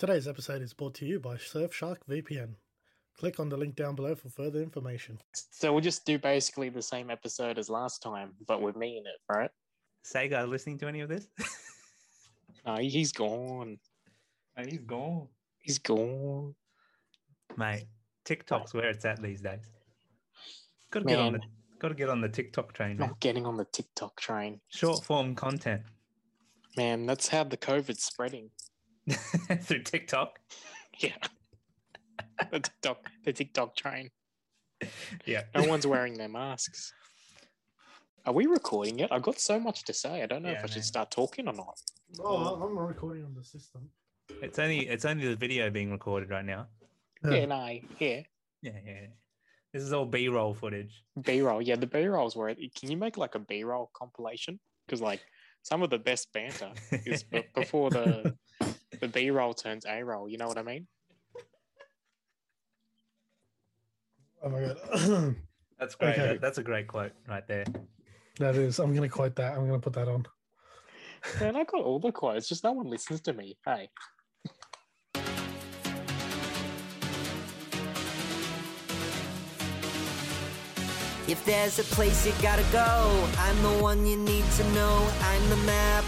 Today's episode is brought to you by Surfshark VPN. Click on the link down below for further information. So we'll just do basically the same episode as last time, but with me in it, right? Sega listening to any of this? No, he's gone. He's gone. He's gone. Mate, TikTok's where it's at these days. Gotta get on the gotta get on the TikTok train, man. Not getting on the TikTok train. Short form content Man, that's how the COVID's spreading. through TikTok. Yeah. the TikTok the TikTok train. Yeah. No one's wearing their masks. Are we recording yet? I've got so much to say. I don't know if Yeah, I should start talking or not. Oh, I'm recording on the system. It's only it's only the video being recorded right now. Yeah, no, yeah. Yeah, yeah. yeah. This is all B roll footage. B roll. Yeah, the B rolls were it. can you make like a B roll compilation? Because like some of the best banter is b- before the the B roll turns A roll, you know what I mean? Oh my god. That's great. Okay. That's a great quote right there. that is, I'm going to quote that. I'm going to put that on. Man, I got all the quotes, just no one listens to me. Hey. If there's a place you gotta go, I'm the one you need to know. I'm the map.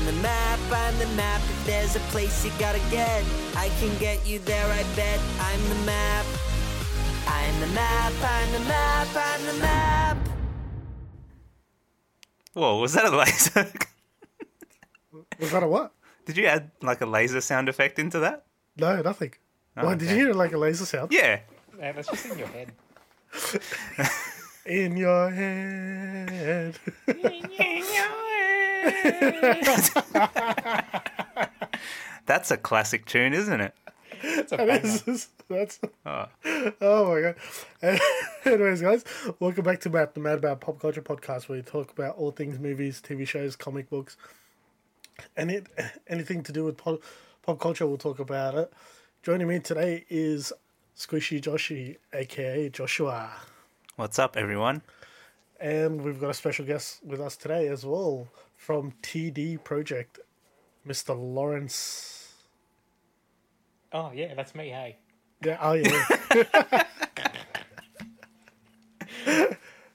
I'm the map, I'm the map. If there's a place you gotta get, I can get you there, I bet. I'm the map. I'm the map, I'm the map, I'm the map. Whoa, was that a laser? Was that a what? Did you add like a laser sound effect into that? No, nothing. Oh, Why, did you hear like a laser sound? Yeah. Man, that's just in your head. In your head. That's a classic tune, isn't it? It's a That is- that's Oh. oh my god. Anyways, guys, welcome back to Matt, the Mad About Pop Culture podcast, where we talk about all things movies, TV shows, comic books, and it anything to do with pop, pop culture. We'll talk about it. Joining me today is Squishy Joshi, aka Joshua, What's up, everyone? and we've got a special guest with us today as well from TD Project, Mr. Lawrence. Oh yeah, that's me, hey. Yeah, oh yeah.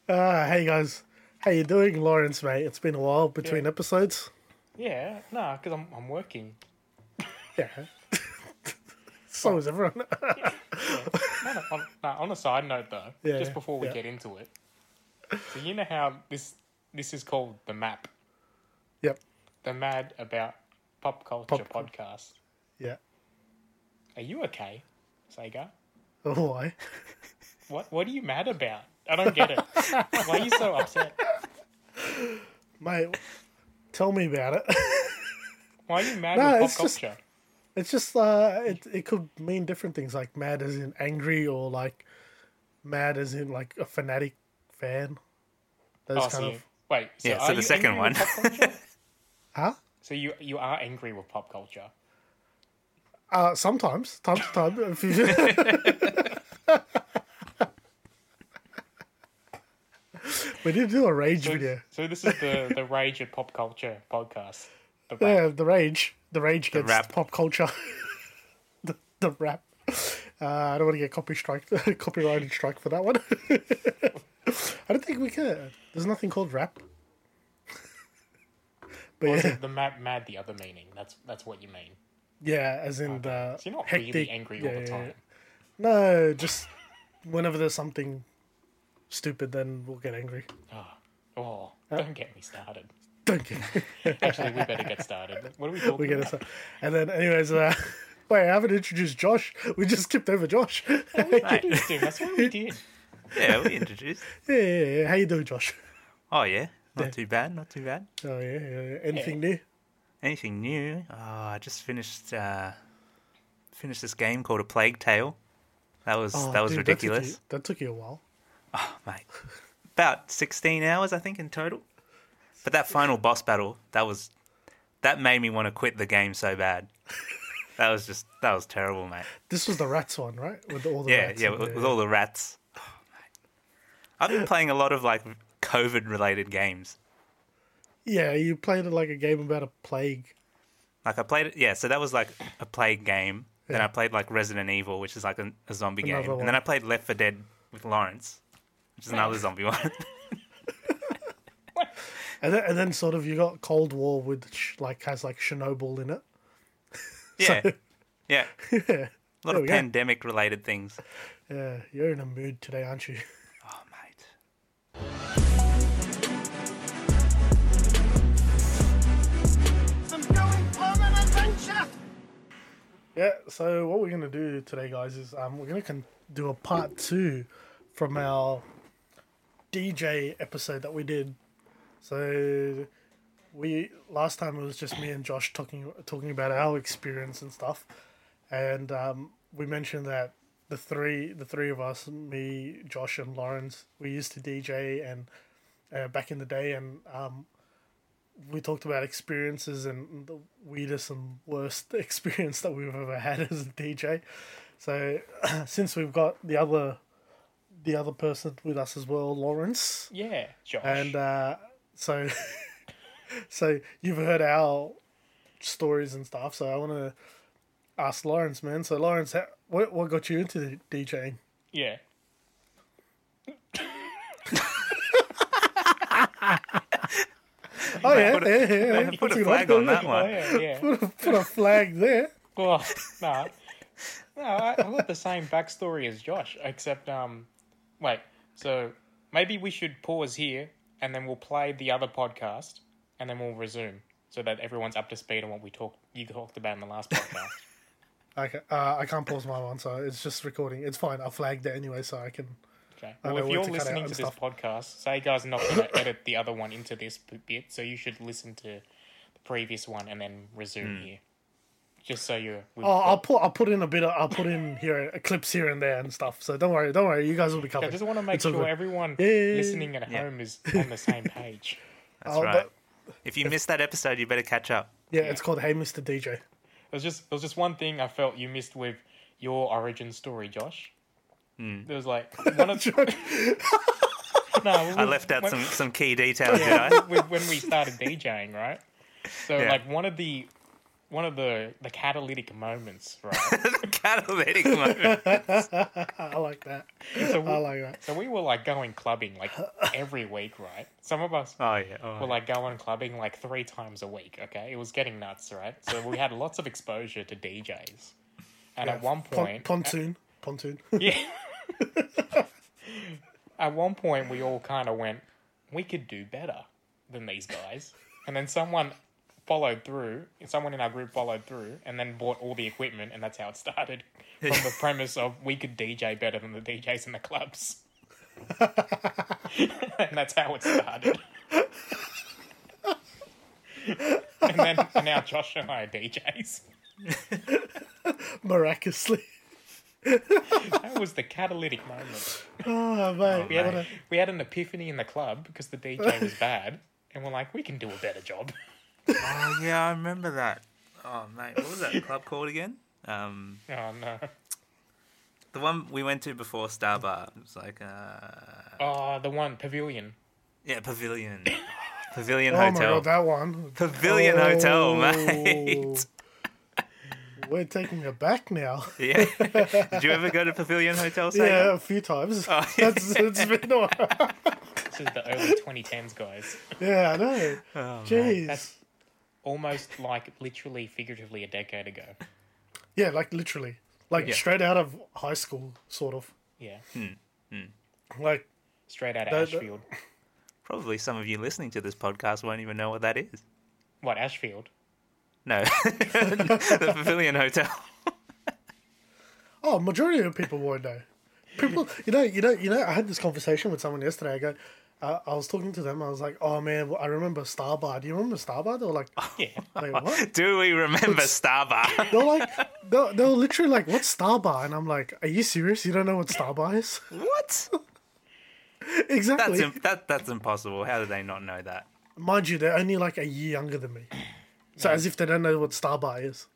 uh, hey guys, how you doing, Lawrence, mate? It's been a while between episodes. Yeah, no, because I'm I'm working. Yeah. so is everyone. No, no, on, no, on a side note though, Yeah, just before we yeah. get into it. So you know how this this is called the map, yep. the mad about pop culture Pop cul- podcast. Yeah. Are you okay, Sega? Oh, why? What what are you mad about? I don't get it. Why are you so upset? Mate, tell me about it. Why are you mad No, with pop it's just- culture? it's just, uh, it, it could mean different things, like mad as in angry, or like mad as in like a fanatic fan. Those Oh, kind so you, of. wait. So Yeah, so the second one. pop culture? Huh? so you you are angry with pop culture. Uh, sometimes, time to time. If you... we did do a rage So, video. so this is the the rage at pop culture podcast. The Yeah, the rage. The rage gets rap. pop culture. the the rap. Uh, I don't want to get copy strike, copyrighted strike for that one. I don't think we can. There's nothing called rap. But Or is yeah, it the mad, mad the other meaning? That's that's what you mean. yeah, as in the So you're not hectic. really angry all yeah, the time. yeah. No, just whenever there's something stupid, then we'll get angry. Oh, don't get me started. Don't get. Actually, we better get started. What are we talking we get about? it. And then, anyways, uh, wait, I haven't introduced Josh. We just skipped over Josh. yeah, Introduced him, That's what we did. Yeah, we introduced. yeah, yeah. How you doing, Josh? Oh yeah, not too bad, not too bad. Oh yeah, yeah. yeah. Anything new? Anything new? Oh, I just finished uh, finished this game called A Plague Tale. That was Oh, that was dude, ridiculous, That took, you, that took you a while. Oh, mate. About sixteen hours, I think, in total. But that final boss battle, that was that made me want to quit the game so bad. That was just that was terrible, mate. This was the rats one, right? With all the yeah, rats yeah, in with, there. with all the rats. Oh, mate. I've been playing a lot of like COVID related games. Yeah, you played it like a game about a plague. Like I played it, yeah. So that was like a plague game. Then Yeah. I played like Resident Evil, which is like a, a zombie game, Another and one. then I played Left 4 Dead with Lawrence, which is another zombie one. And then, and then sort of you got Cold War, which like has like Chernobyl in it. yeah, yeah. Yeah, A lot There of go. pandemic related things. yeah. You're in a mood today, aren't you? Yeah. So what we're gonna do today, guys, is um we're gonna con- do a part two from our DJ episode that we did. So we last time it was just me and Josh talking talking about our experience and stuff, and um, we mentioned that the three the three of us, me, Josh, and Lawrence, we used to DJ and uh, back in the day, and um, we talked about experiences and the weirdest and worst experience that we've ever had as a DJ. So since we've got the other the other person with us as well, Lawrence, Yeah, Josh. and uh, so so you've heard our stories and stuff. So I want to ask Lawrence, man. So Lawrence, how, what what got you into DJing? yeah. Oh yeah, put a- yeah, yeah, yeah. Put a flag on that one. yeah, yeah. Put a flag there. Well, no, no, I, I've got the same backstory as Josh, except um, wait. So maybe we should pause here, and then we'll play the other podcast, and then we'll resume, so that everyone's up to speed on what we talked. You talked about in the last podcast. Okay, uh, I can't pause my one, so it's just recording. It's fine. I flagged it anyway, so I can. Okay. Well, if you're to listening to this stuff. podcast, say guys are not going to edit the other one into this bit, so you should listen to the previous one and then resume hmm. here, just so you're. we've Oh, I'll put I'll put in a bit. Of, I'll put in here clips here and there and stuff. So don't worry, don't worry. You guys will be covered. I just want to make It's sure good. everyone Yeah, yeah, yeah, listening at yeah. home is on the same page. That's Oh, right. but- If you missed that episode, you better catch up. Yeah, it's called Hey Mr. DJ. It was just it was just one thing I felt you missed with your origin story, Josh. Mm. There was like one of no, I left out some, some key details, did I? with, when we started DJing, right? So Yeah. like one of the one of the the catalytic moments, right? The catalytic moment. I like that. So we, I like that. so we were like going clubbing like every week, right? Some of us Oh, yeah. Oh, were like going clubbing like three times a week. Okay, it was getting nuts, right? So we had lots of exposure to DJs, and at one Pon- point, pontoon, pontoon. Yeah. At one point, we all kind of went, we could do better than these guys. And then someone followed through, someone in our group followed through, and then bought all the equipment, and that's how it started. From the premise of we could DJ better than the DJs in the clubs. and that's how it started. and then and now Josh and I are DJs. Miraculously. That was the catalytic moment. Oh mate, We had, a- we had an epiphany in the club because the DJ was bad, and we're like, we can do a better job. Oh, yeah, I remember that. Oh, mate. What was that club called again? Um, Oh no! the one we went to before Starbar. It was like, uh, Oh, the one pavilion. yeah, Pavilion. Pavilion Oh my Hotel. god, that one. Pavilion Hotel, mate. We're taking it back now. Yeah. Did you ever go to Pavilion Hotel? Sega? Yeah, a few times. Oh, That's it's been a while. This is the early 2010s, guys. Yeah, I know. Oh, Jeez. That's almost like literally, figuratively a decade ago. Yeah, like literally, like Yeah. straight out of high school, sort of. Yeah, hmm, hmm. Like straight out of That- that- Ashfield. Probably some of you listening to this podcast won't even know what that is. What Ashfield? No, the Pavilion Hotel. Oh, majority of people won't know. People, you know, you know, you know. I had this conversation with someone yesterday. I go, uh, I was talking to them. I was like, "Oh man, I remember Starbar. Do you remember Starbar?" They were like, Yeah. "Wait, what?" Do we remember Starbar? They're like, they're, they're literally like, "What's Starbar?" And I'm like, "Are you serious? You don't know what Starbar is?" what? exactly. That's im- that, that's impossible. How do they not know that? Mind you, they're only like a year younger than me. So as if they don't know what Starbar is.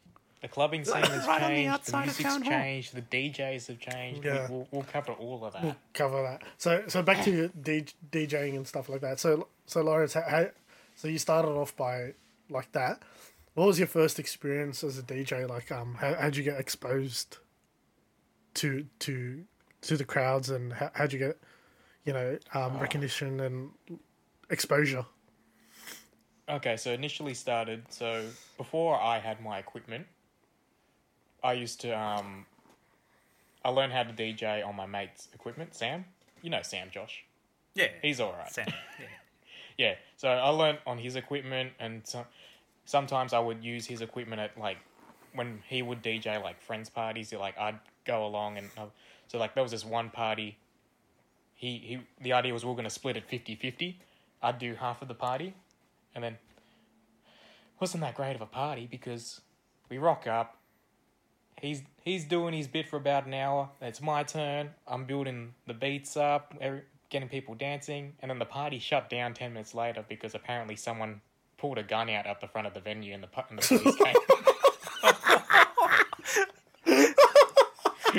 The clubbing scene has right on the changed. The, outside of music's town hall. changed. The DJs have changed. Yeah. We, we'll, we'll cover all of that. We'll Cover that. So so back to D- DJing and stuff like that. So so Lawrence, how, how, so you started off by like that. What was your first experience as a DJ? Like, um, how how'd you get exposed to to to the crowds, and how, how'd you get, you know, um, recognition and exposure? Okay, so initially started. So before I had my equipment, I used to um, I learned how to DJ on my mate's equipment, Sam. You know Sam, Josh. Yeah, He's all right. Sam. Yeah. Yeah, so I learned on his equipment, and so, sometimes I would use his equipment at like when he would DJ like friends parties. Like I'd go along, and uh, so like there was this one party. He he. The idea was we are gonna split it 50-50. I'd do half of the party, and then wasn't that great of a party because we rock up. He's he's doing his bit for about an hour. It's my turn. I'm building the beats up, every, getting people dancing, and then the party shut down ten minutes later because apparently someone pulled a gun out at the front of the venue and the and the police came.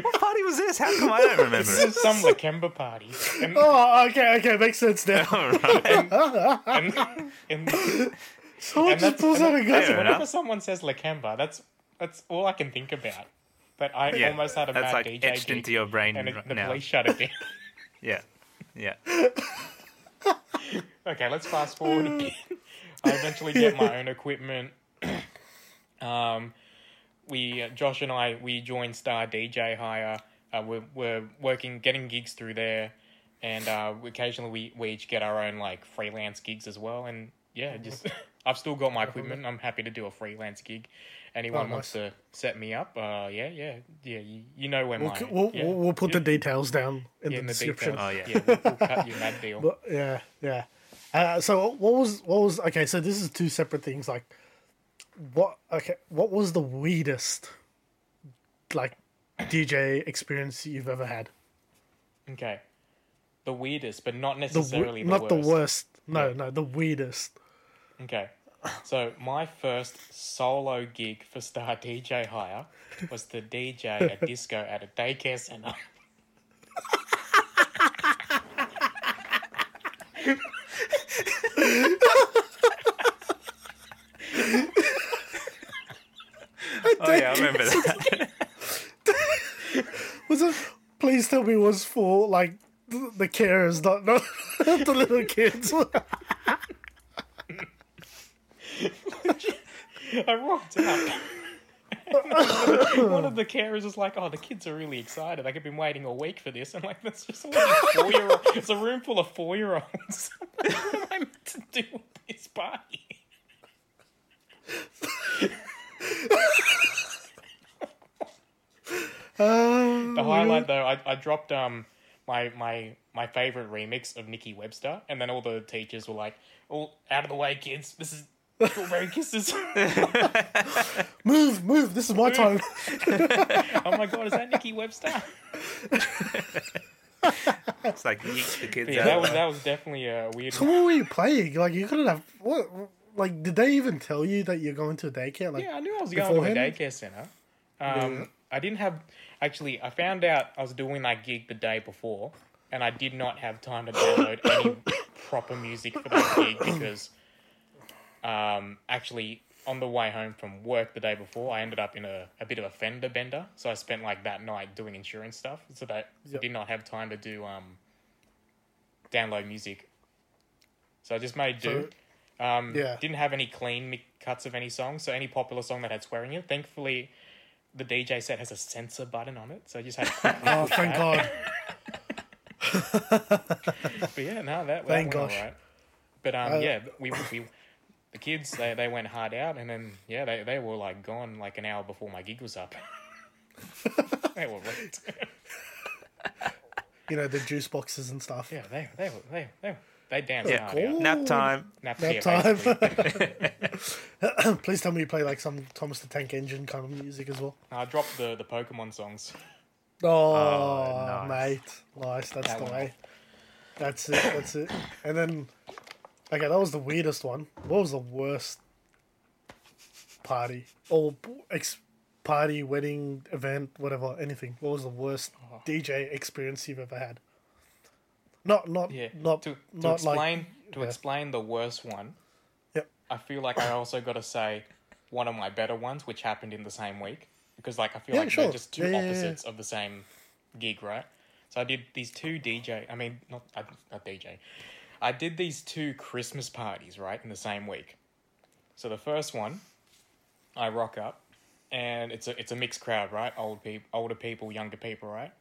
What party was this? How come I don't remember This it? is some Lakemba party, and, Oh, okay, okay, makes sense now. All right. and, and, Someone and just that's, pulls out a and gun. Whenever enough. someone says Lakemba, that's that's all I can think about. But I Yeah, almost had a that's bad like DJ etched gig, into your brain and it, right the now. police shut it down. Yeah, yeah. Okay, let's fast forward a bit. I eventually get my own equipment. um, we, uh, Josh and I, we joined Star DJ Hire. Uh, we're, we're working, getting gigs through there, and uh, occasionally we, we each get our own like freelance gigs as well. And yeah, just I've still got my equipment. I'm happy to do a freelance gig. Anyone Oh, wants nice. to set me up? Uh, yeah, yeah, yeah. You, you know where We'll, my we'll, yeah, we'll, we'll put the details down in yeah, the in the description. details. Oh, yeah. yeah, we'll, we'll cut you mad deal. But yeah, yeah. Uh, so what was what was okay? So this is two separate things. Like, what okay? What was the weirdest like DJ experience you've ever had? Okay. The weirdest, but not The necessarily we- the not worst. the worst. No, no, the weirdest. Okay. So my first solo gig for Star DJ Hire was to DJ a disco at a daycare center. Oh yeah, I remember that. It? Please tell me it was for like the, the carers, not not the little kids. I rocked up. One of the carers was like, "Oh, the kids are really excited. Like, I've been waiting a week for this." I'm like, "That's just all four year olds. It's a room full of four year olds. what am I meant to do with this party?" The highlight though, I, I dropped um my my my favorite remix of Nikki Webster, and then all the teachers were like, "All out of the way, kids. This is Strawberry Kisses." move, move. This is my time. oh my god, is that Nikki Webster? It's like yeet the kids Yeah, out. that was that was definitely a weird. So what were you playing? Like you couldn't have what? Like did they even tell you that you're going to a daycare? Like Yeah, I knew I was going to a daycare center. Um, I didn't have actually. I found out I was doing that gig the day before, and I did not have time to download any proper music for that gig because um, actually on the way home from work the day before, I ended up in a, a bit of a fender bender. So I spent like that night doing insurance stuff. So that I Yep. did not have time to do um, download music. So I just made do. um, yeah. Didn't have any clean cuts of any song. So any popular song that had swearing in it. Thankfully, the DJ set has a censor button on it. So I just had to Oh, thank that. God. But yeah, no, that, that Thank alright. But um, Uh, yeah, we we the kids they, they went hard out, and then yeah, they, they were like gone like an hour before my gig was up. they were wrecked. You know, the juice boxes and stuff. Yeah, they they were they they, they danced Yeah. hard out. Nap time. Nap, Nap time. Please tell me you play like some Thomas the Tank Engine kind of music as well. I dropped the the Pokemon songs. Oh, oh nice. mate. Nice. That's That the one. way. That's it. That's it. And then, okay, that was the weirdest one. What was the worst party or ex party, wedding, event, whatever, anything? What was the worst oh. DJ experience you've ever had? Not, not, Yeah, not, to to not explain like. to yeah. explain the worst one. Yep. I feel like I also got to say one of my better ones, which happened in the same week, because like I feel Yeah, like sure. they're just two opposites of the same gig, right? So I did these two DJ. I mean, not not DJ. I did these two Christmas parties right in the same week. So the first one, I rock up, and it's a it's a mixed crowd, right? Old people, older people, younger people, right?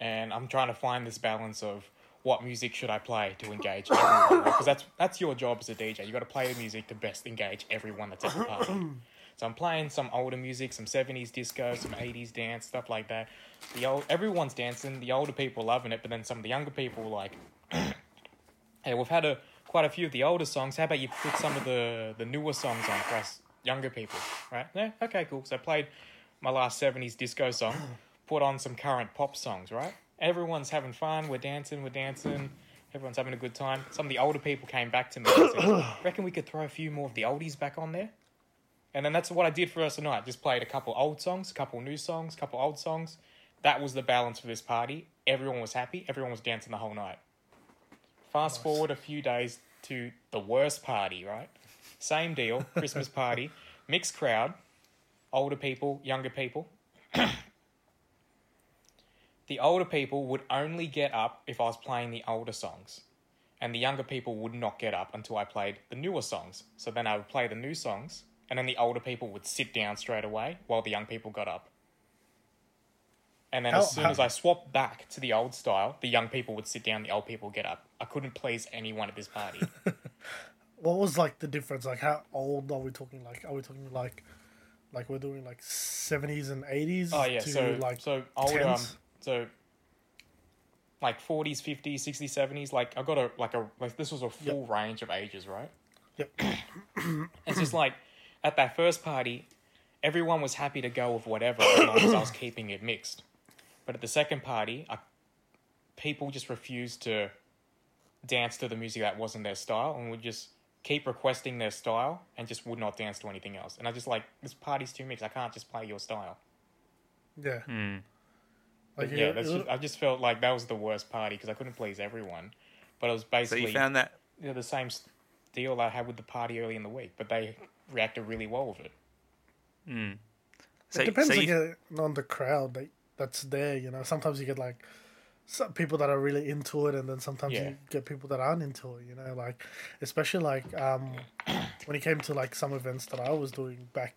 And I'm trying to find this balance of what music should I play to engage everyone, because that's that's your job as a DJ. You got to play the music to best engage everyone that's at the party. So I'm playing some older music, some '70s disco, some '80s dance, stuff like that. The old everyone's dancing. The older people loving it, but then some of the younger people like, "Hey, we've had a quite a few of the older songs. How about you put some of the the newer songs on for us younger people?" Right? Yeah. Okay. Cool. So I played my last '70s disco song, put on some current pop songs. Right? Everyone's having fun. We're dancing. We're dancing. Everyone's having a good time. Some of the older people came back to me and said, "Reckon we could throw a few more of the oldies back on there?" And then that's what I did for us tonight. Just played a couple old songs, a couple new songs, a couple old songs. That was the balance for this party. Everyone was happy. Everyone was dancing the whole night. Fast forward a few days to the worst party, right? Same deal, Christmas party, mixed crowd, older people, younger people. The older people would only get up if I was playing the older songs. And the younger people would not get up until I played the newer songs. So then I would play the new songs, and then the older people would sit down straight away while the young people got up. And then How- as soon how- as I swapped back to the old style, the young people would sit down, the old people would get up. I couldn't please anyone at this party. What was like the difference? Like, how old are we talking? Like, are we talking like, like we're doing like seventies and eighties? Oh yeah, to so like so older, um, 10s? So like forties, fifties, sixties, seventies. Like I got a like a like this was a full range of ages, right? Yep. It's just like at that first party, everyone was happy to go with whatever as long as I was keeping it mixed. But at the second party, I, people just refused to dance to the music that wasn't their style and would just keep requesting their style and just would not dance to anything else. And I just like this party's too mixed. I can't just play your style. Yeah. Hmm. Like yeah, that's just, I just felt like that was the worst party because I couldn't please everyone. But it was So basically you found that you know, the same s- deal I had with the party early in the week, but they reacted really well with it. so, it depends so you, again on the crowd that, that's there. You know, sometimes you get like some people that are really into it, and then sometimes Yeah. you get people that aren't into it. You know, like especially like um, when it came to like some events that I was doing back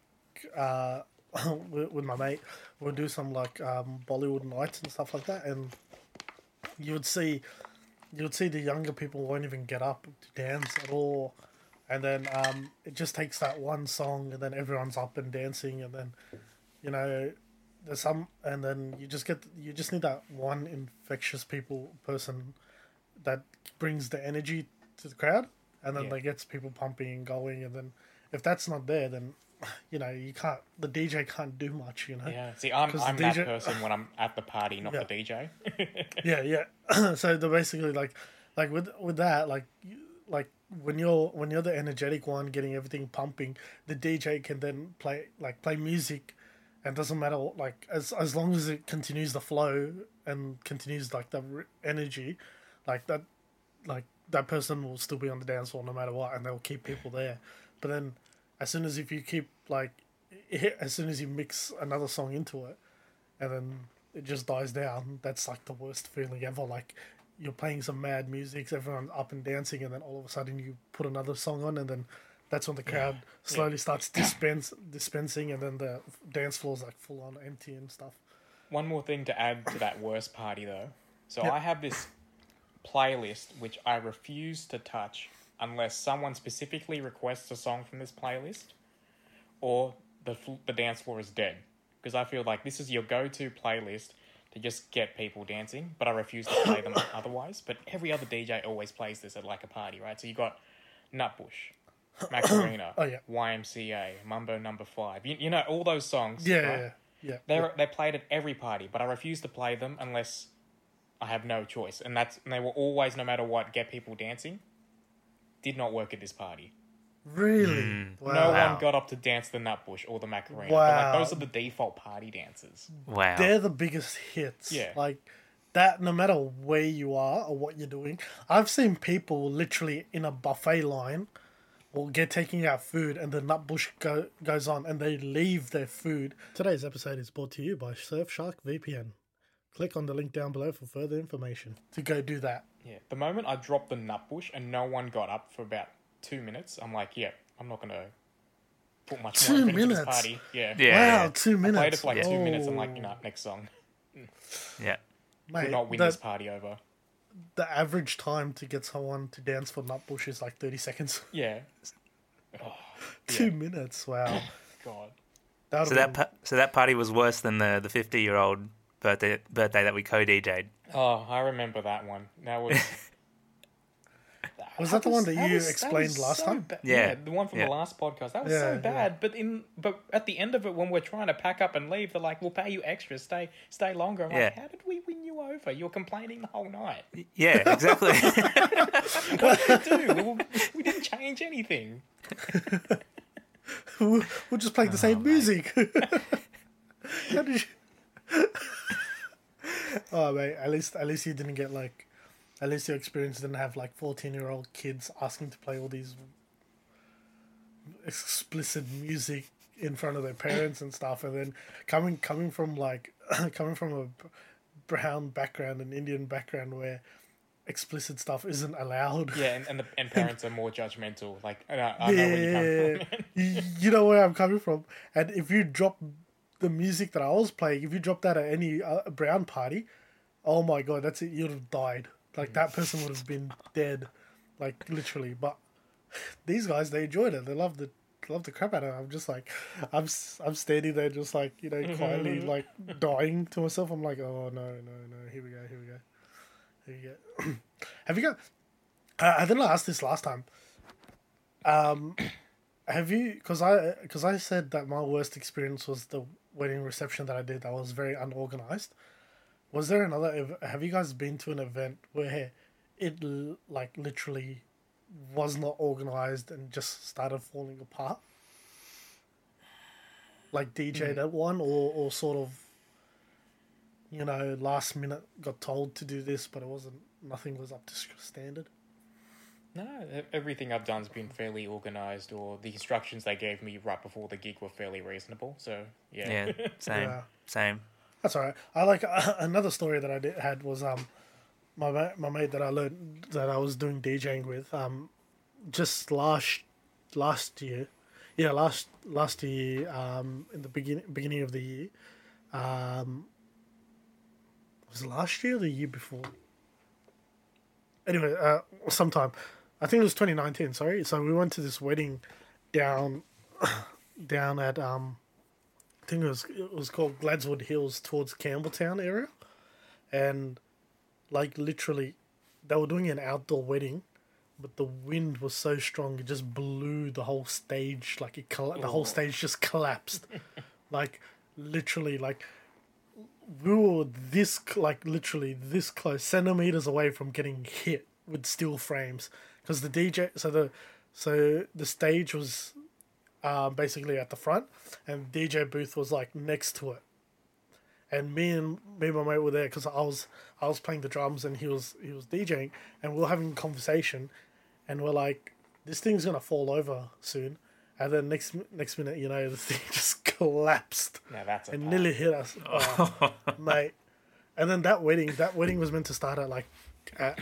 uh, with, with my mate, we'd do some like um, Bollywood nights and stuff like that, and you would see you would see the younger people won't even get up to dance at all. And then um, it just takes that one song, and then everyone's up and dancing, and then you know there's some and then you just get you just need that one infectious people person that brings the energy to the crowd and then Yeah. that gets people pumping and going and then if that's not there then you know you can't the dj can't do much you know Yeah, see, I'm I'm the that DJ person when I'm at the party, not Yeah. the DJ. yeah yeah so the basically like like with with that like like when you're when you're the energetic one getting everything pumping the dj can then play like play music and doesn't matter like as as long as it continues the flow and continues like the energy like that like that person will still be on the dance floor no matter what and they'll keep people there but then as soon as if you keep like, as soon as you mix another song into it, and then it just dies down, that's like the worst feeling ever. Like you're playing some mad music, everyone's up and dancing, and then all of a sudden you put another song on, and then that's when the crowd slowly starts dispense dispensing, and then the dance floor's like full on empty and stuff. One more thing to add to that worst party though. So I have this playlist which I refuse to touch unless someone specifically requests a song from this playlist or the fl- the dance floor is dead. Because I feel like this is your go-to playlist to just get people dancing, but I refuse to play them otherwise. But every other DJ always plays this at like a party, right? So you got Nutbush, Macarena, Oh, yeah. YMCA, Mambo Number Five. You, you know all those songs. Yeah, right? yeah, yeah. They're they played at every party, but I refuse to play them unless I have no choice. And that's and they will always, no matter what, get people dancing. Did not work at this party. Really? Hmm. Wow. No one got up to dance the Nutbush or the Macarena. But Wow. like those are the default party dances. Wow. They're the biggest hits. Yeah. Like that, no matter where you are or what you're doing. I've seen people literally in a buffet line or get taking out food and the nutbush go, goes on and they leave their food. Today's episode is brought to you by Surfshark VPN. Click on the link down below for further information to go do that. Yeah. The moment I dropped the Nutbush and no one got up for about two minutes, I'm like, yeah, I'm not gonna put much Two more effort into minutes? this party. Yeah. Yeah. wow, two minutes. Played it for like two minutes. I'm like, Oh, you know, next song. Yeah. mate, Could not win the, this party over. the average time to get someone to dance for nutbush is like 30 seconds. Oh, oh, yeah. two minutes. Wow. God. That So that pa- so that party was worse than the the 50 year old birthday birthday that we co DJ'd. Oh, I remember that one. That was. Was that the one that you was- explained was last so time? ba- Yeah. the one from Yeah. the last podcast. That was Yeah, so yeah. bad. But in but at the end of it, when we're trying to pack up and leave, they're like, "We'll pay you extra. Stay stay longer." I'm like, Yeah. "How did we win you over? You're complaining the whole night. Yeah, exactly. What did we do? we, we didn't change anything." We're just playing the oh, same music. How did you... oh mate, at least at least you didn't get like, at least your experience didn't have like fourteen year old kids asking to play all these explicit music in front of their parents and stuff, and then coming coming from like coming from a brown background, an Indian background where explicit stuff isn't allowed. Yeah, and and, the, and parents are more judgmental. Like, I know, I know where you come from. you, you know where I'm coming from. And if you drop the music that I was playing, if you dropped that at any uh, brown party, oh my god, that's it. You'd have died. Like that person would have been dead, like literally. But these guys, they enjoyed it. They loved it. Loved the crap out of it. I'm just like, I'm I'm standing there, just like you know, quietly like dying to myself. I'm like, oh no, no, no. Here we go. Here we go. Here we go. have you got? Uh, I didn't ask this last time. Um, have you? Because I because I said that my worst experience was the wedding reception that I did. That was very unorganized. Was there another? Have you guys been to an event where it like literally was not organized and just started falling apart? Like DJ'd hmm. at one, or or sort of. You know, last minute got told to do this, but it wasn't. Nothing was up to standard. No, everything I've done's been fairly organised, or the instructions they gave me right before the gig were fairly reasonable. So yeah, yeah, same, Yeah. same. That's all right. I like uh, another story that I did, had was um my ma- my mate that I learned that I was doing DJing with um just last last year, yeah last last year um in the beginning beginning of the year, um was it last year or the year before? Anyway, uh, sometime I think it was 2019. Sorry, so we went to this wedding down down at um I think it was it was called Gledswood Hills towards Campbelltown area, and like literally, they were doing an outdoor wedding, but the wind was so strong it just blew the whole stage. Like it, colla- the whole stage just collapsed, like literally, like we were this like literally this close, centimeters away from getting hit with steel frames, because the DJ, so the so the stage was um, basically at the front, and DJ booth was like next to it. And me and me and my mate were there because I was I was playing the drums and he was he was DJing, and we were having a conversation, and we're like, this thing's gonna fall over soon, and then next next minute, you know, the thing just collapsed Now that's a and pain. nearly hit us, oh, mate. And then that wedding, that wedding was meant to start at like at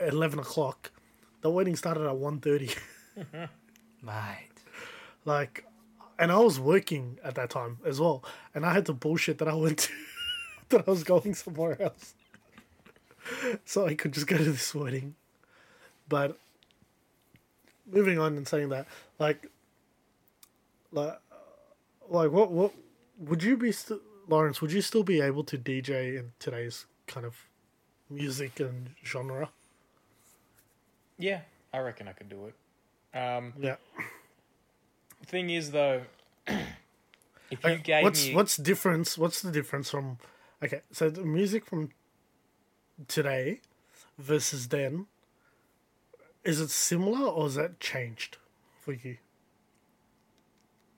eleven o'clock. The wedding started at 1.30. Mate. like, and I was working at that time as well, and I had to bullshit that I went to that I was going somewhere else, so I could just go to this wedding. But moving on and saying that, like, like, like what what would you be st- Lawrence? Would you still be able to DJ in today's kind of music and genre? Yeah, I reckon I could do it. Um, Yeah. thing is though, if you Like, gave what's me what's difference? What's the difference from? Okay, so the music from today versus then. Is it similar or is that changed for you?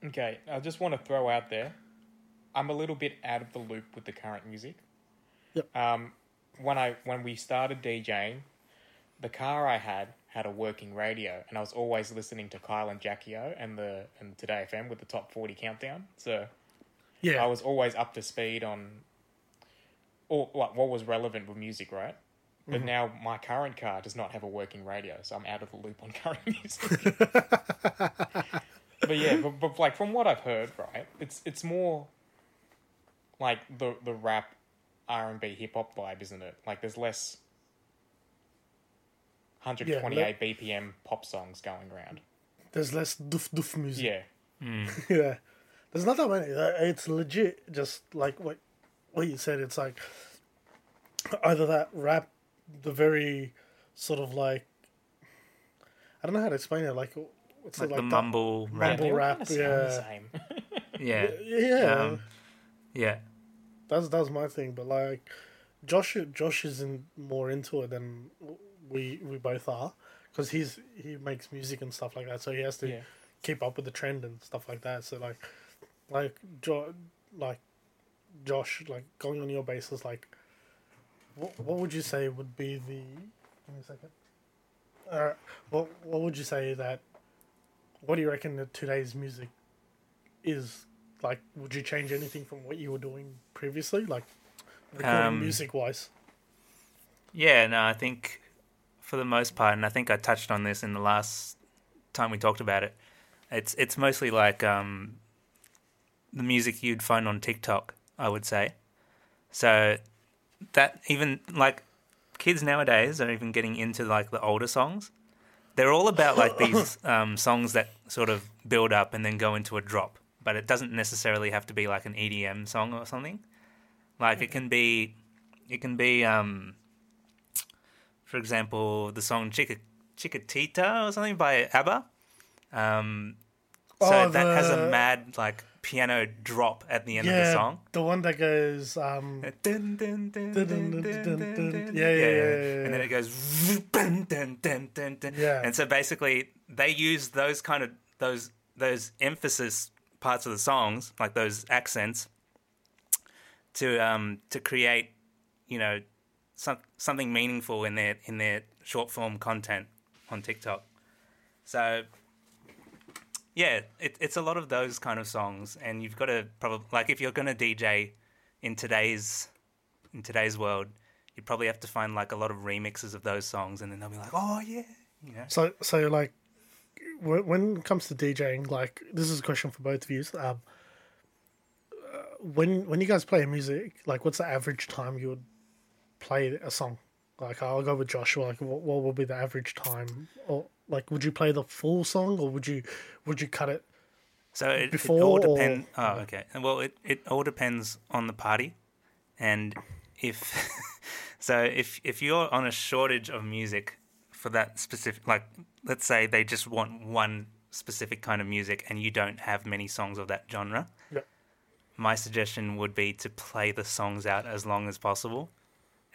Okay, I just want to throw out there, I'm a little bit out of the loop with the current music. Yep. Um, when I when we started DJing, the car I had had a working radio, and I was always listening to Kyle and Jackie O and the and 2Day FM with the top forty countdown. So Yeah, I was always up to speed on, or what what was relevant with music, right? But Mm-hmm. now my current car does not have a working radio, so I'm out of the loop on current music. but yeah, but, but like from what I've heard, right, it's it's more like the the rap, R and B, hip hop vibe, isn't it? Like there's less. 128 BPM pop songs going around. there's less doof doof music. Yeah, yeah. There's not that many. Uh, It's legit, just like what what you said. It's like either that rap, the very sort of like I don't know how to explain it. Like what's Like, it the like mumble rap. Mumble they rap, kinda sound the yeah. same. Yeah. That, yeah, Um, yeah. that's that's my thing. But like Josh, Josh is in more into it than we we both are because he's he makes music and stuff like that. So he has to Yeah. keep up with the trend and stuff like that. So like, like jo- like Josh, like going on your basis, like, what what would you say would be the? Give me a second. Uh, what what would you say that? What do you reckon that today's music is like? Would you change anything from what you were doing previously, like recording Um, music wise? Yeah, no, I think for the most part, and I think I touched on this in the last time we talked about it. It's it's mostly like um, the music you'd find on TikTok, I would say. So that even like kids nowadays are even getting into like the older songs. They're all about like these um, songs that sort of build up and then go into a drop, but it doesn't necessarily have to be like an EDM song or something. Like it can be, it can be um, for example, the song Chick- Chiquitita or something by ABBA. Um, so oh, the... that has a mad like piano drop at the end yeah, of the song. The one that goes um Yeah, yeah, yeah. And then it goes yeah. And so basically they use those kind of those those emphasis parts of the songs, like those accents, to um to create, you know, some, something meaningful in their in their short form content on TikTok so yeah it, it's a lot of those kind of songs and you've got to probably like if you're going to DJ in today's in today's world you'd probably have to find like a lot of remixes of those songs and then they'll be like oh yeah you know So, so like, wh- when it comes to DJing, like, this is a question for both of you. Um, uh, when when you guys play music, like, what's the average time you would play a song? Like, I'll go with Joshua. Like, what, what would be the average time? Or like, would you play the full song, or would you would you cut it? So it, it all depends. Oh, okay. Well, it, it all depends on the party, and if so, if if you're on a shortage of music for that specific, like let's say they just want one specific kind of music, and you don't have many songs of that genre, Yeah. my suggestion would be to play the songs out as long as possible,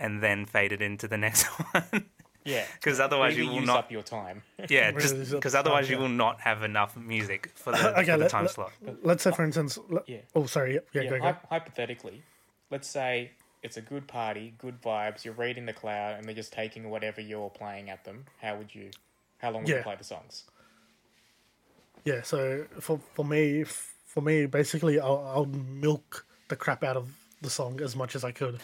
and then fade it into the next one. Yeah, because otherwise really you will not use not- up your time. yeah, Really just because otherwise time, you yeah. will not have enough music for the, Okay, for the let- time let- slot. Let's say, for instance, let- Yeah. oh, sorry, yep, yeah, Yeah, go, go. hypothetically, let's say it's a good party, good vibes. You're reading the cloud, and they're just taking whatever you're playing at them. How would you? How long would Yeah. you play the songs? yeah. So for for me, for me, basically, I'll, I'll milk the crap out of the song as much as I could,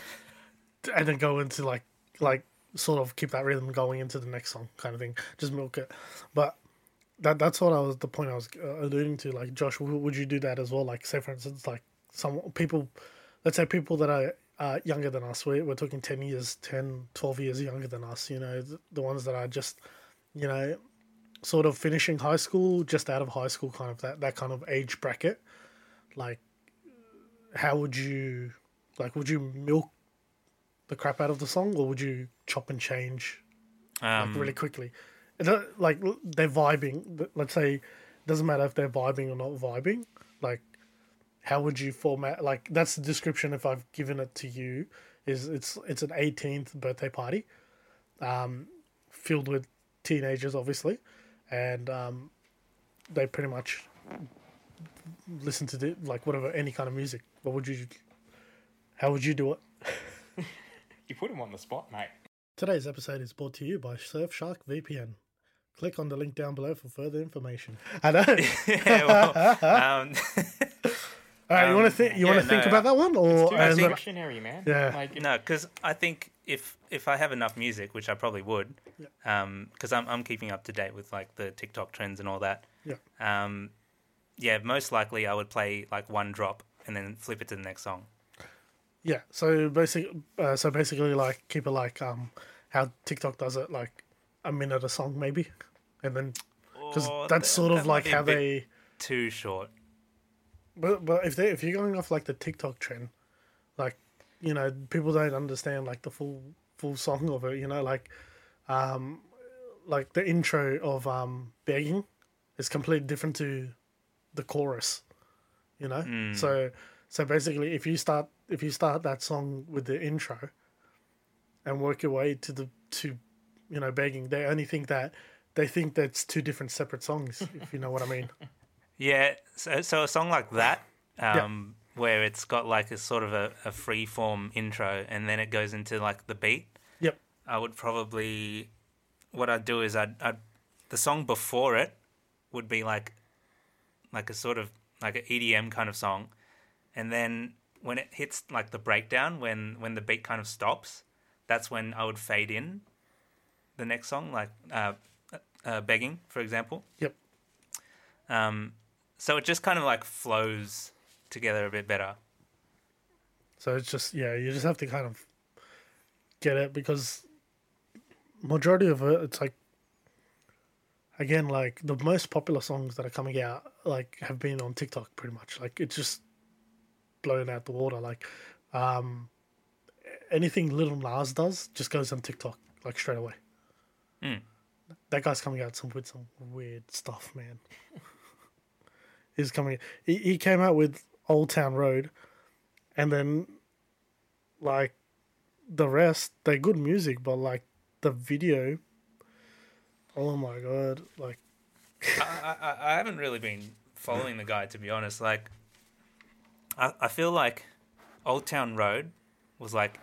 and then go into like like sort of keep that rhythm going into the next song, kind of thing. Just milk it, but. That, that's what I was the point I was uh, alluding to. Like Josh, would you do that as well? Like, say for instance, like some people, let's say people that are uh, younger than us. We're, we're talking 10 years, 10, 12 years younger than us, you know, the, the ones that are just, you know, sort of finishing high school, just out of high school, kind of that, that kind of age bracket. Like, how would you, like, would you milk the crap out of the song or would you chop and change Um, like, really quickly? Like, they're vibing. Let's say, it doesn't matter if they're vibing or not vibing. Like, how would you format like that's the description if i've given it to you is it's it's an 18th birthday party um filled with teenagers obviously and um they pretty much listen to the, like whatever any kind of music what would you how would you do it You put him on the spot, mate. today's episode is brought to you by surfshark vpn click on the link down below for further information i know yeah, well, um, all right you want to Um, think you yeah, want to think no, about that one or it's Too and then- discretionary, man. Yeah. Like, no, because I think if if I have enough music, which I probably would, because I'm I'm keeping up to date with like the TikTok trends and all that. Yeah. Um, yeah, most likely I would play like one drop and then flip it to the next song. Yeah, so basically, uh, so basically, like keep it like um how TikTok does it, like a minute a song maybe, and then because Or that's th- sort that of might like how they. too short. But but if they if you're going off like the TikTok trend, like you know people don't understand like the full full song of it. You know like, um, like the intro of um begging is completely different to the chorus. You know, so so basically, if you start if you start that song with the intro, and work your way to the to, you know, begging, they only think that they think that's two different separate songs. if you know what I mean. Yeah, so, so a song like that, um, where it's got like a sort of a, a free form intro and then it goes into like the beat, Yep. I would probably, what I'd do is I'd, I'd the song before it would be like, like a sort of like an EDM kind of song, and then when it hits like the breakdown, when when the beat kind of stops, that's when I would fade in the next song, like uh, uh, begging, for example. Yep. Um, so it just kind of like flows together a bit better. So it's just yeah, you just have to kind of get it because majority of it, it's like again like the most popular songs that are coming out like have been on TikTok pretty much. Like it's just blown out the water. Like um anything Lil Nas does just goes on TikTok like straight away. That guy's coming out some with some weird stuff, man. He's coming. He, he came out with Old Town Road, and then like the rest, they're good music, but like the video, oh my god! Like I, I, I haven't really been following the guy to be honest. Like, I, I feel like Old Town Road was like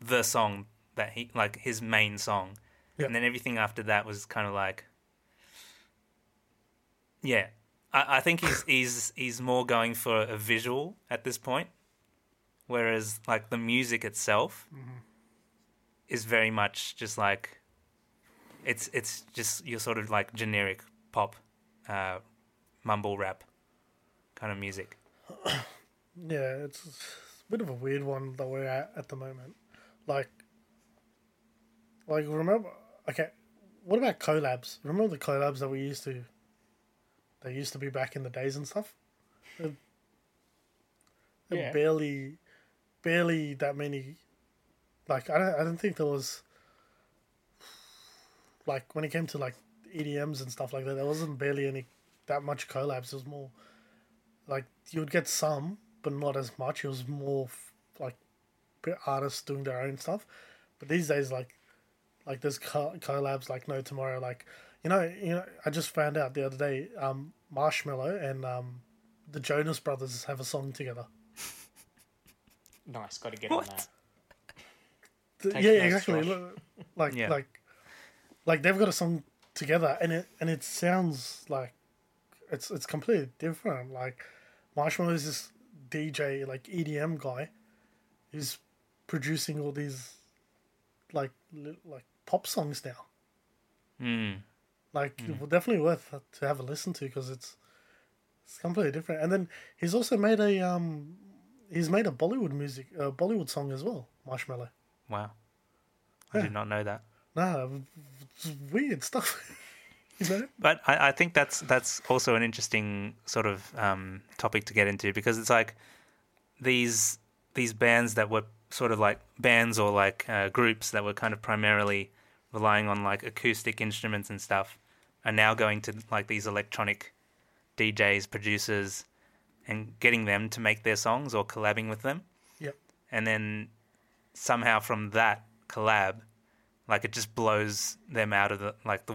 the song that he like his main song, Yeah. and then everything after that was kind of like, yeah. I, I think he's he's he's more going for a visual at this point, whereas like the music itself is very much just like it's it's just your sort of like generic pop, uh, mumble rap kind of music. yeah, it's, a bit of a weird one that we're at at the moment. Like, like remember? Okay, what about collabs? Remember the collabs that we used to? They used to be back in the days and stuff. They're, they're Yeah. barely, barely that many. Like I don't, I don't think there was. Like when it came to like EDMs and stuff like that, there wasn't barely any that much collabs. It was more like you would get some, but not as much. It was more f- like artists doing their own stuff. But these days, like like there's co- collabs like No Tomorrow. Like you know, you know, I just found out the other day, um, Marshmello and um, the Jonas Brothers have a song together. nice, got to get on that. Th- yeah, exactly. Josh. Look, Like Yeah. like like they've got a song together, and it and it sounds like it's it's completely different. Like Marshmello is this DJ like EDM guy. He's producing all these like li- like pop songs now. Hmm. Like well, definitely worth to have a listen to because it's it's completely different. And then he's also made a um he's made a Bollywood music uh, Bollywood song as well. Marshmello. Wow. I did not know that. Nah, weird stuff. you know? But I, I think that's that's also an interesting sort of um, topic to get into because it's like these these bands that were sort of like bands or like uh, groups that were kind of primarily relying on like acoustic instruments and stuff are now going to like these electronic DJs, producers, and getting them to make their songs or collabing with them, Yep. and then somehow from that collab, like it just blows them out of the like the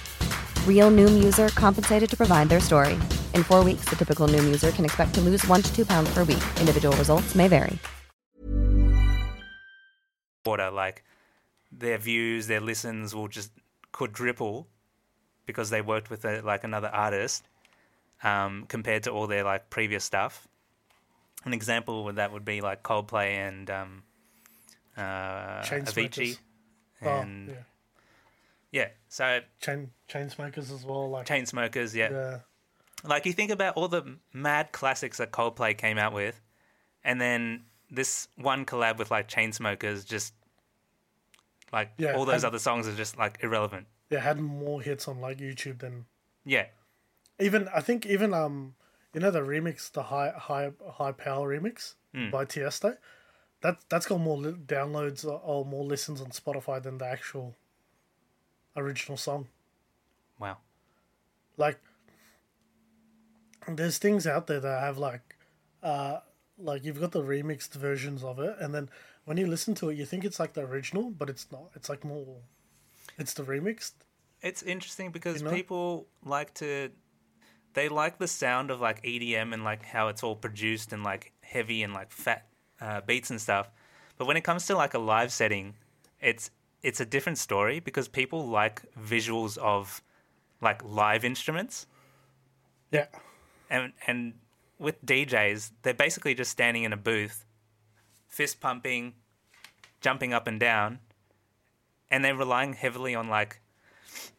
Real Noom user compensated to provide their story. In four weeks, the typical Noom user can expect to lose one to two pounds per week. Individual results may vary. quarter, like their views, their listens will just quadruple because they worked with a, like another artist um, compared to all their like previous stuff. An example of that would be like Coldplay and um, uh, Avicii, Chainsmokers. and oh, yeah. Yeah, so Chain chain smokers as well. Like chain smokers, yeah. yeah. Like you think about all the mad classics that Coldplay came out with, and then this one collab with like Chainsmokers, just like Yeah, all those and- other songs are just like irrelevant. Yeah, had more hits on like YouTube than Yeah, even I think even um you know the remix the high high high power remix by Tiesto that that's got more li- downloads or, or more listens on Spotify than the actual original song. wow. Like there's things out there that have like uh like you've got the remixed versions of it and then when you listen to it you think it's like the original but it's not. It's like more it's the remixed. It's interesting because You know? people like to they like the sound of like EDM and like how it's all produced and like heavy and like fat uh, beats and stuff. But when it comes to like a live setting, it's it's a different story because people like visuals of like live instruments Yeah. and and with DJs, they're basically just standing in a booth, fist pumping, jumping up and down, and they're relying heavily on like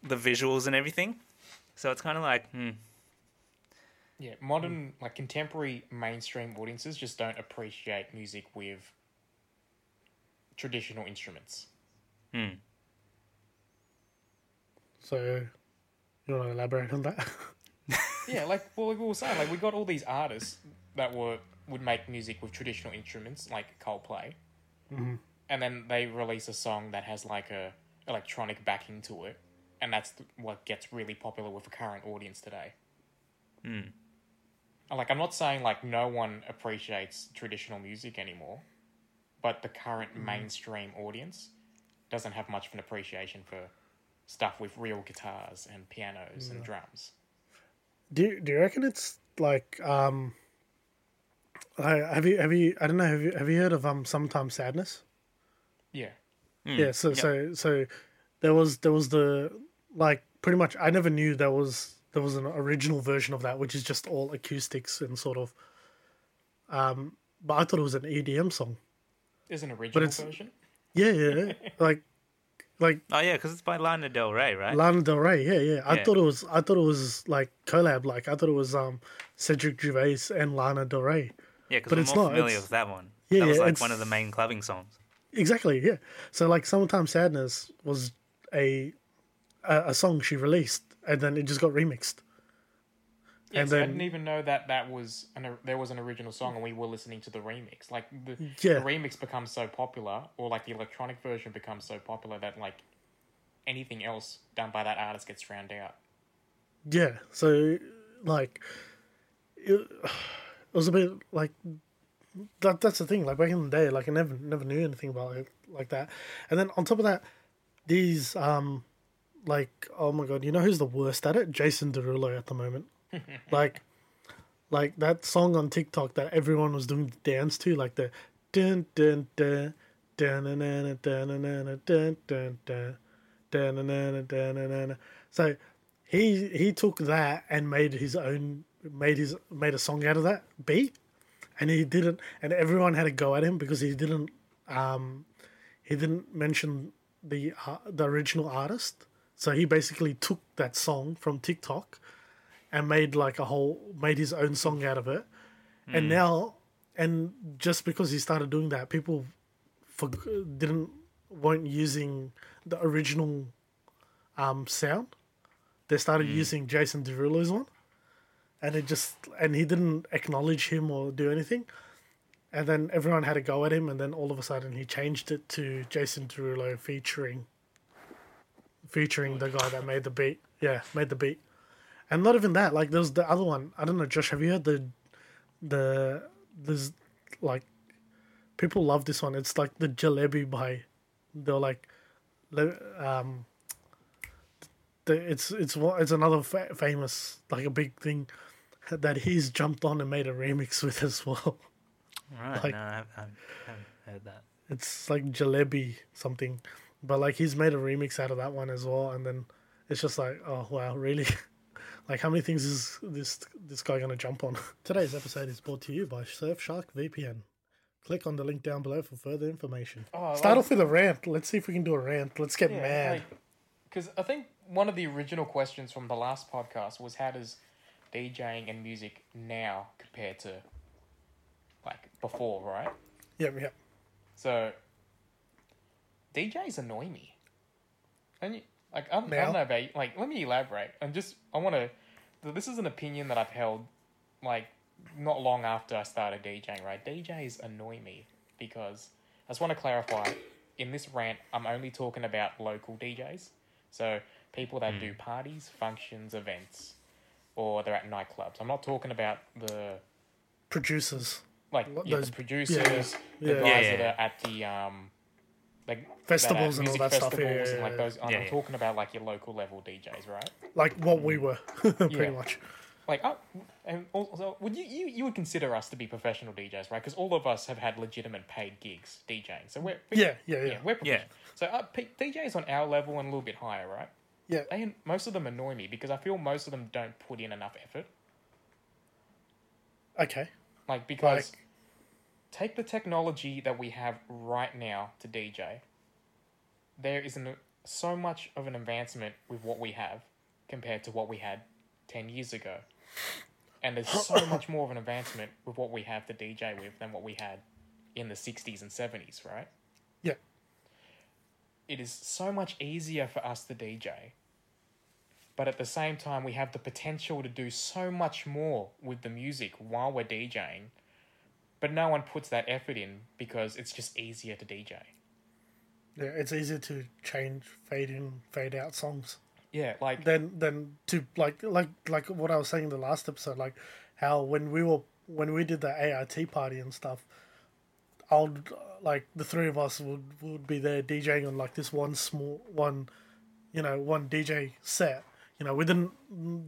the visuals and everything. So it's kind of like, hmm, Yeah, modern, like contemporary mainstream audiences just don't appreciate music with traditional instruments. Hmm. So you want to elaborate on that? Yeah, like well, we were saying, like we got all these artists that were would make music with traditional instruments, like Coldplay, mm-hmm. and then they release a song that has like a electronic backing to it, and that's th- what gets really popular with the current audience today. Hmm. And like, I'm not saying like no one appreciates traditional music anymore, but the current mm-hmm. mainstream audience doesn't have much of an appreciation for stuff with real guitars and pianos and drums. Do you, do you reckon it's like um I, have you have you I don't know have you have you heard of um Summertime Sadness? Yeah. yeah. So so so there was there was the like pretty much I never knew there was there was an original version of that which is just all acoustics and sort of um but I thought it was an EDM song. There's an original it's- version. Yeah, yeah, like like Oh yeah, because it's by Lana Del Rey, right? Lana Del Rey. Yeah, yeah. I thought it was I thought it was like collab. Like I thought it was um Cedric Gervais and Lana Del Rey. yeah, because I'm it's more not, familiar it's- with that one. Yeah, that was yeah, like one of the main clubbing songs. Exactly. Yeah. So like "Summertime Sadness" was a a, a song she released, and then it just got remixed. So I didn't even know that that was an, there was an original song, and we were listening to the remix. Like the, Yeah. the remix becomes so popular, or like the electronic version becomes so popular that like anything else done by that artist gets drowned out. yeah. So like it, it was a bit like that. That's the thing. Like back in the day, like I never never knew anything about it like that. And then on top of that, these um like oh my god, you know who's the worst at it? Jason Derulo at the moment. like like that song on TikTok that everyone was doing the dance to, like the dun dun dun dun dun dun dun dun dun dun dun dun dun dun dun. So he he took that and made his own made his made a song out of that beat, and he didn't, and everyone had to go at him because he didn't um he didn't mention the uh, the original artist. So he basically took that song from TikTok and made like a whole made his own song out of it. And now and just because he started doing that, people for, didn't weren't using the original um sound. They started using Jason Derulo's one. And it just and he didn't acknowledge him or do anything. And then everyone had a go at him, and then all of a sudden he changed it to Jason Derulo featuring featuring the guy that made the beat. Yeah, made the beat. And not even that, like there's the other one. I don't know, Josh, have you heard the the there's like people love this one. It's like the Jalebi by they're like um the, it's it's it's another fa- famous like a big thing that he's jumped on and made a remix with as well. Right? Like- no, I haven't, I haven't heard that. It's like Jalebi something, but like he's made a remix out of that one as well, and then it's just like, oh wow, really? like how many things is this this guy gonna jump on? Today's episode is brought to you by Surfshark VPN. Click on the link down below for further information. Oh, Start like- off with a rant. Let's see if we can do a rant. Let's get mad. Because I think one of the original questions from the last podcast was how does DJing and music now compare to like before, right? yeah, yeah. So DJs annoy me. And you, like I don't, I Now? don't know about you. like let me elaborate. And just I want to. This is an opinion that I've held like not long after I started DJing. Right, DJs annoy me because I just want to clarify. In this rant, I'm only talking about local DJs. So people that do parties, functions, events, or they're at nightclubs. I'm not talking about the Producers, like yeah, those- the producers, yeah, the yeah. guys Yeah, that are at the um, like Festivals and all that stuff, yeah, festivals yeah, and like yeah. those. I'm Yeah, yeah. talking about like your local level DJs, right? like what we were, pretty Yeah. much. Like, oh, and also, would you, you you would consider us to be professional DJs, right? Because all of us have had legitimate paid gigs DJing, so we're Yeah, yeah, yeah. we're Yeah. professional. So uh, P- DJs on our level and a little bit higher, right? Yeah, They most of them annoy me because I feel most of them don't put in enough effort. okay. Like because Like- take the technology that we have right now to DJ. There is an, so much of an advancement with what we have compared to what we had ten years ago, and there's so much more of an advancement with what we have to DJ with than what we had in the '60s and '70s, right? Yeah, It is so much easier for us to DJ. But at the same time, we have the potential to do so much more with the music while we're DJing. But no one puts that effort in because it's just easier to DJ. yeah. It's easier to change, fade in, fade out songs. Yeah, like then than to like like like what I was saying in the last episode, like how when we were when we did the AIT party and stuff, I'll like the three of us would would be there DJing on like this one small one, you know, one DJ set. You know, we didn't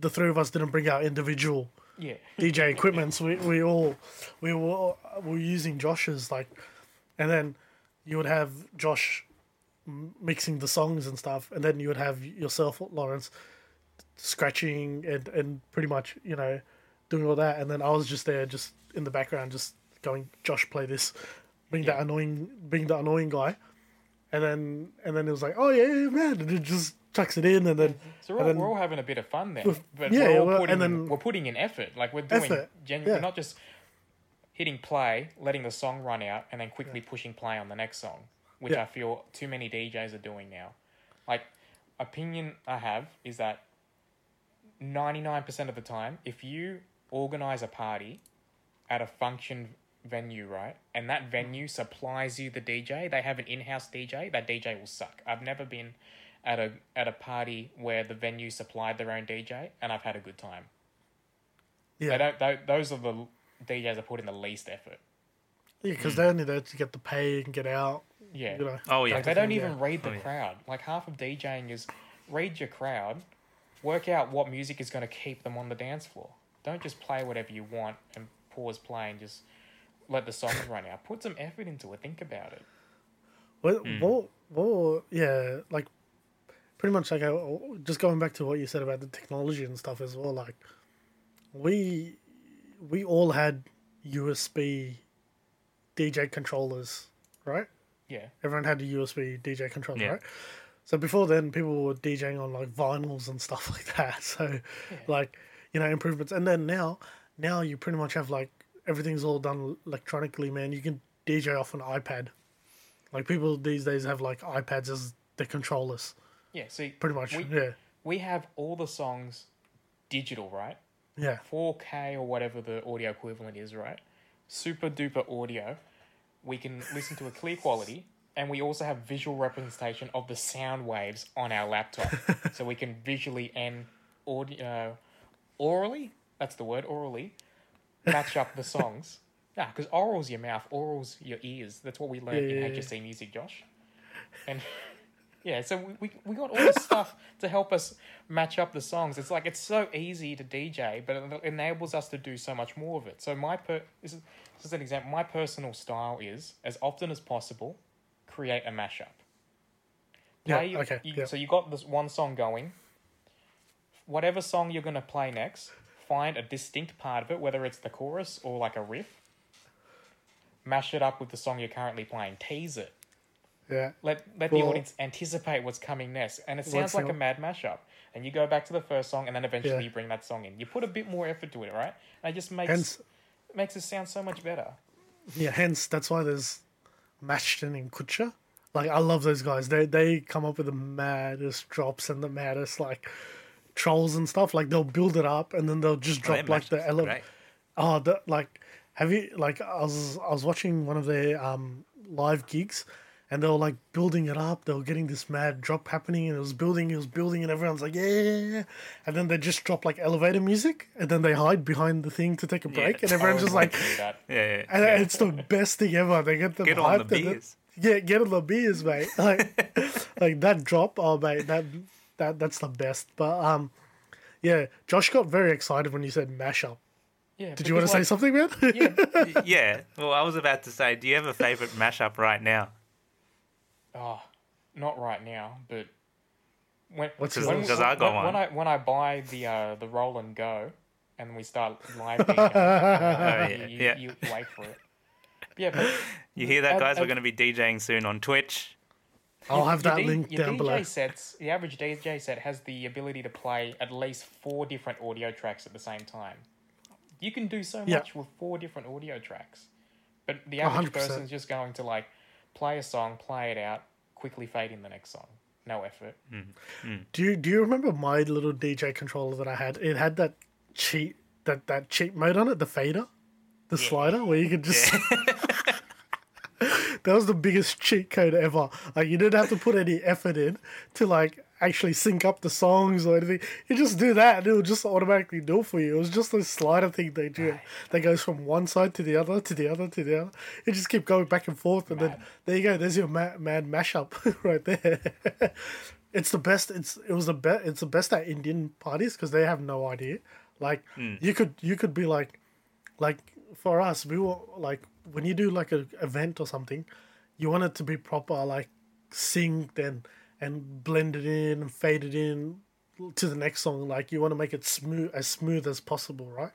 the three of us didn't bring our individual Yeah. DJ equipment. So we, we all we were we were using Josh's like, and then you would have Josh mixing the songs and stuff, and then you would have yourself, Lawrence, scratching and and pretty much you know doing all that, and then I was just there, just in the background, just going, Josh, play this, being that annoying, being the annoying guy, and then and then it was like, oh yeah, yeah man, and it just chucks it in, and then So we're and all, then- we're all having a bit of fun then, but yeah, we're all well, putting and then- we're putting in effort. Like we're doing Effort, genuine. yeah. We're not just hitting play, letting the song run out, and then quickly pushing play on the next song, which Yeah. I feel too many DJs are doing now. Like opinion I have is that ninety nine percent of the time, if you organize a party at a function venue, right, and that mm. venue supplies you the DJ, they have an in house DJ, that DJ will suck. I've never been at a at a party where the venue supplied their own DJ, and I've had a good time. yeah, They don't. Tho- those are the DJs that put in the least effort. Yeah, because mm. they're only there to get the pay and get out. Yeah. You know, Oh, yeah. Like, they don't Yeah. even read the Oh, yeah. crowd. Like half of DJing is read your crowd, work out what music is going to keep them on the dance floor. Don't just play whatever you want and pause play and just let the song run out. Put some effort into it. Think about it. What, what, what, yeah, like pretty much like just going back to what you said about the technology and stuff as well. Like we we all had USB DJ controllers, right? Yeah. Everyone had a USB DJ controller, Yeah. right? So before then, people were DJing on like vinyls and stuff like that. So, like you know, improvements. And then now, now you pretty much have like everything's all done electronically. Man, you can DJ off an iPad. Like people these days have like iPads as the controllers, Yeah. See, pretty much. We, yeah, we have all the songs digital, right? yeah, 4K or whatever the audio equivalent is, right? Super duper audio. We can listen to a clear quality, and we also have visual representation of the sound waves on our laptop, so we can visually and audio, uh, orally. That's the word, orally, match up the songs. Yeah, because oral's your mouth, oral's your ears. That's what we learned Yeah, in yeah. HSC music, Josh. And yeah, so we, we, we got all this stuff to help us match up the songs. It's like it's so easy to DJ, but it enables us to do so much more of it. So my per this is, this is an example. My personal style is as often as possible, create a mashup. Yeah, okay, you- yeah. So you got this one song going. Whatever song you're gonna play next, find a distinct part of it, whether it's the chorus or like a riff. Mash it up with the song you're currently playing. Tease it. yeah. Let let the audience anticipate what's coming next, and it sounds like a mad mashup. And you go back to the first song, and then eventually Yeah. you bring that song in. You put a bit more effort to it, right? And it just makes Hence, makes it sound so much better. yeah, hence that's why there's Mashd N Kutcher. Like I love those guys. They they come up with the maddest drops and the maddest like trolls and stuff. Like they'll build it up and then they'll just Oh, drop that like the mashups are element. great. Oh, the, like have you like I was I was watching one of their um live gigs, and they were like building it up. They were getting this mad drop happening, and it was building, it was building, and everyone's like yeah, yeah, yeah. and then they just drop like elevator music, and then they hide behind the thing to take a break, and everyone's just like. love to do that. Yeah, yeah. And yeah. it's the best thing ever. They get them Get on the hyped then- beers. Yeah, get on the beers, mate. Like, like that drop. Oh, mate, that that that's the best. But um, yeah, Josh got very excited when you said mashup. Yeah. Did you want to say something, man? Yeah. yeah. Well, I was about to say, do you have a favorite mashup right now? oh, not right now, but when What's when, yours? Because I got when, one. when I when I buy the uh, the roll and go, and we start live DJing, uh, yeah, you, yeah. you, you wait for it. Yeah, but You hear that, At- guys? We're at- going to be DJing soon on Twitch. I'll have that D- link your down DJ below. sets, the average DJ set has the ability to play at least four different audio tracks at the same time. You can do so Yeah. much with four different audio tracks, but the average 100%. person's just going to like play a song, play it out, quickly fade in the next song. No effort. Mm-hmm. Mm-hmm. Do you do you remember my little DJ controller that I had? It had that cheat that that cheat mode on it, the fader, the slider, where you could just. that was the biggest cheat code ever. Like you didn't have to put any effort in to like actually sync up the songs or anything. You just do that and it'll just automatically do it for you. It was just a slider thing they do that goes from one side to the other to the other to the other. You just keep going back and forth and then there you go. There's your ma- mad mashup right there. It's the best. It's it was the best. It's the best at Indian parties because they have no idea. Like Hmm. you could you could be like, like for us, we were like when you do like an event or something, you want it to be proper, like synced and and blended in and faded in to the next song. Like you want to make it smooth as smooth as possible, right?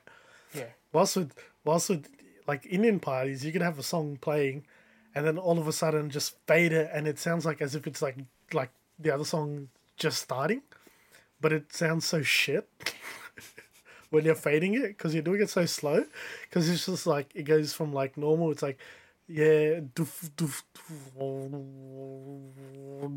Yeah. Whilst with whilst with like Indian parties, you can have a song playing, and then all of a sudden just fade it, and it sounds like as if it's like like the other song just starting, but it sounds so shit when you're fading it because you're doing it so slow. Because it's just like it goes from like normal, it's like yeah, doof, doof, doof,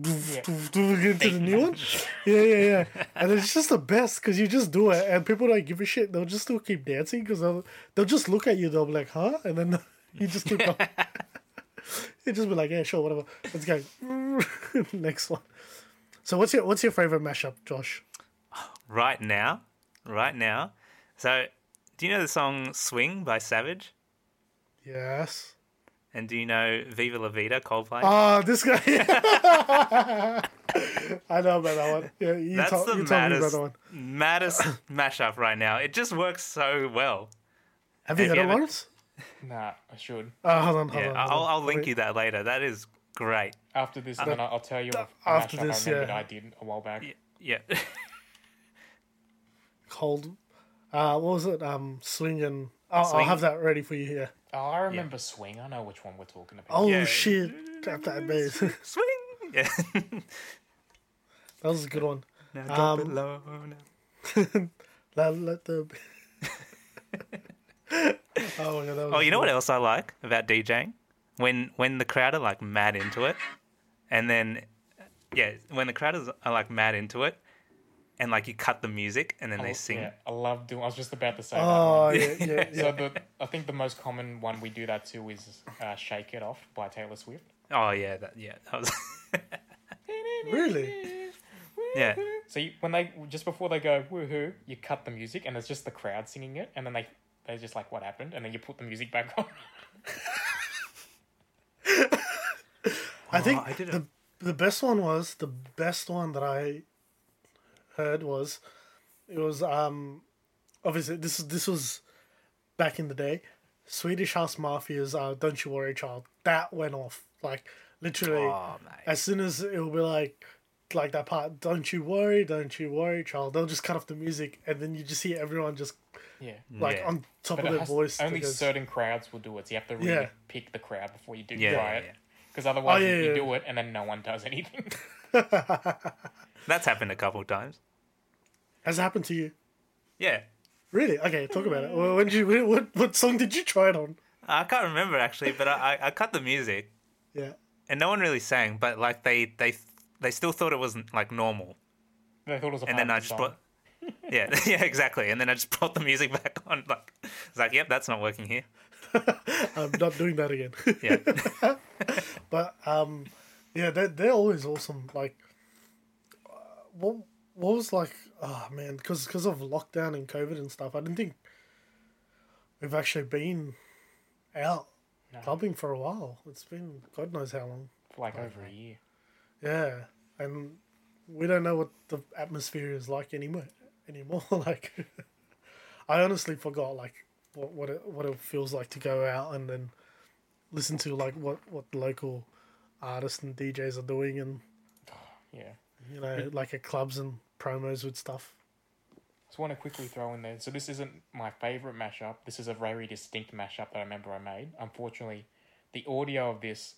doof, doof, into the new one. Yeah, yeah, yeah. And it's just the best because you just do it, and people don't give a shit. They'll just still keep dancing because they'll they'll just look at you. They'll be like, "Huh?" And then you just keep going. you just be like, "Yeah, sure, whatever. Let's go." Next one. So, what's your what's your favorite mashup, Josh? Right now, right now. So, do you know the song "Swing" by Savage? Yes. And do you know "Viva La Vida" Coldplay? Oh, this guy. I know about that one. Yeah, you, That's told, the you told me about maddest, that one. maddest mashup right now. It just works so well. Have you Have heard you it ever- once? Nah, I should. Oh, hold on, hold Yeah, on. hold I'll, on. I'll link you that later. That is great. After this, uh, then I'll I'll tell you a after mashup this, I remembered yeah. I did a while back. Yeah. Cold. Uh, what was it? Um, swing and. Oh, I'll have that ready for you here. Oh, I remember Swing. I know which one we're talking about. Oh Yeah. shit! Drop that bass. Swing. Yeah. that was a good one. now drop it Um, low. now. Let, let the. oh my god! That was Oh, you know good. what else I like about DJing? When when the crowd are like mad into it, and then yeah, when the crowd is are like mad into it, and like you cut the music and then they sing. Yeah, I love doing. I was just about to say Oh that. yeah, yeah, yeah. So the, I think the most common one we do that to is uh, "Shake It Off" by Taylor Swift. Oh yeah, that yeah, that was really? yeah. So you, when they just before they go woohoo, you cut the music and it's just the crowd singing it, and then they they're just like, "What happened?" And then you put the music back on. I think I the the best one was the best one that I heard was it was um obviously this is this was back in the day Swedish House Mafia's uh, "Don't You Worry, Child" that went off like literally Oh as soon as it will be like like that part "Don't you worry, don't you worry, child." They'll just cut off the music and then you just hear everyone just yeah. like Yeah. on top But of it their has- voice. only because- certain crowds will do it. So you have to really Yeah. pick the crowd before you do Yeah, try yeah, it. yeah. Because otherwise, Oh, you- yeah, you do it and then no one does anything. That's happened a couple of times. Has it happened to you? Yeah. Really? Okay, talk about it. Well, when did you what what song did you try it on? I can't remember actually, but I, I, I cut the music Yeah. and no one really sang, but like they they they still thought it wasn't like normal. they thought it was a And then I just song. brought Yeah, yeah, exactly. And then I just brought the music back on like it's like, yep, that's not working here. I'm not doing that again. Yeah. but um, yeah, they're they're always awesome. Like, what what was like? Oh man, because because of lockdown and COVID and stuff, I didn't think we've actually been out clubbing for a while. It's been God knows how long. for like over a year. Yeah, and we don't know what the atmosphere is like anymore. Anymore, like I honestly forgot like what what it what it feels like to go out and then listen to like what what local artists and DJs are doing and Yeah. You know like at clubs and promos with stuff. Just want to quickly throw in there. So this isn't my favorite mashup. This is a very distinct mashup that I remember I made. Unfortunately, the audio of this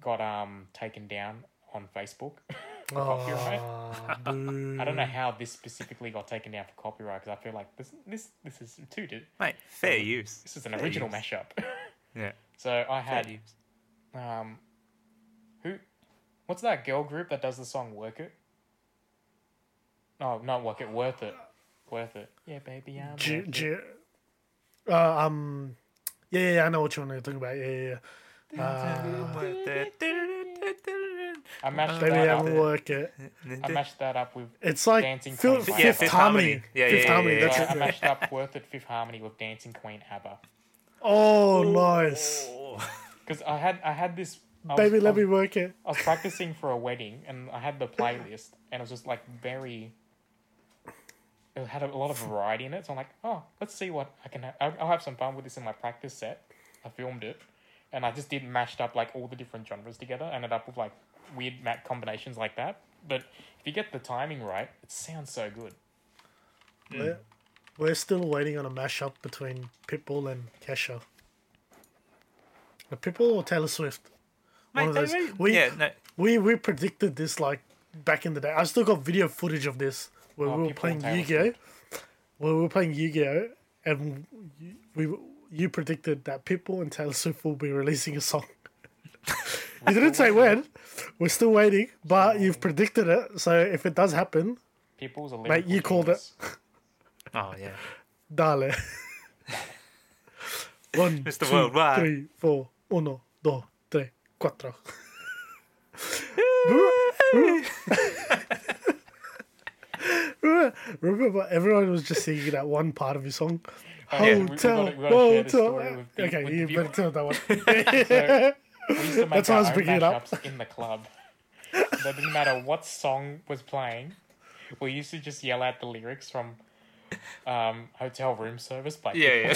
got um taken down on Facebook for copyright. Ah. I don't know how this specifically got taken down for copyright because I feel like this this this is too di- Mate, fair use. this is an Fair original use. mashup. Yeah. so I Fair had use. um who what's that girl group that does the song Work It? No, not Work It, Worth It. Worth It. Yeah, baby, I'm G- worth it. Uh, um, yeah, yeah, yeah, I know what you're talking about. Yeah, yeah, I mashed yeah. Baby, that I up. work it. I mashed that up with It's like Dancing fifth, Queen. Yeah, Fifth harmony. Harmony. Yeah, fifth yeah, harmony. yeah, That's So it. I mashed up Worth It Fifth Harmony with Dancing Queen ABBA. Oh, nice. Because I had I had this I was- Baby, I let was- me work it. I was practicing for a wedding and I had the playlist and it was just like very it had a lot of variety in it. So I'm like, oh, let's see what I can. Ha- I'll, I'll have some fun with this in my practice set. I filmed it, and I just did mashed up like all the different genres together. Ended up with like weird mat combinations like that. But if you get the timing right, it sounds so good. We're, we're still waiting on a mashup between Pitbull and Kesha. A Pitbull or Taylor Swift? One of those. really- We, yeah, no, we we predicted this like back in the day. I still got video footage of this where Oh, we were playing Taylor Yu-Gi-Oh. Where we were playing Yu-Gi-Oh, and you- we you predicted that Pitbull and Taylor Swift will be releasing a song. you didn't say when. We're still waiting, but you've predicted it. So if it does happen, People's a Mate, you called it. oh yeah. Dale. One, Mr. two, Worldwide. three, four. Uno, dos, tres, cuatro. Remember, everyone was just singing that one part of his song. Oh, yeah, we- we Hotel, gotta- we gotta share this hotel. with the- okay, with you better tell that one. So, we used to make That's why I was own bringing it up. in the club. That didn't matter what song was playing. We used to just yell out the lyrics from um, Hotel Room Service by Yeah,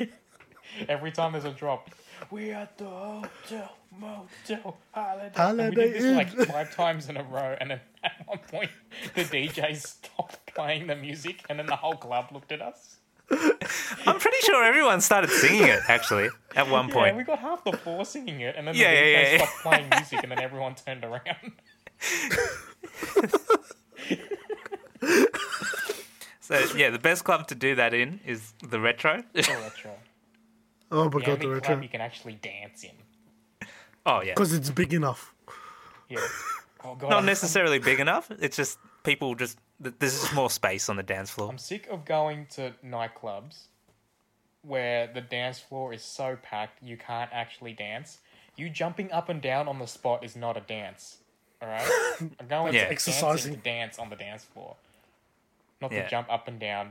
yeah. Every time there's a drop, we at the hotel, motel, holiday. And Holiday we did this like five times in a row, and then at one point, the DJ stopped playing the music, and then the whole club looked at us. I'm pretty sure everyone started singing it actually at one point. Yeah, we got half the floor singing it, and then Yeah, the DJ yeah, yeah, yeah. stopped playing music, and then everyone turned around. So yeah, the best club to do that in is the retro. The retro. Oh my The god, the only club you can actually dance in. oh yeah. Because it's big enough. Yeah. Oh god. Not necessarily big enough. It's just people just there's just more space on the dance floor. I'm sick of going to nightclubs where the dance floor is so packed you can't actually dance. You jumping up and down on the spot is not a dance. All right, I'm going Yeah. to Exercising. exercising to dance on the dance floor, not Yeah. to jump up and down,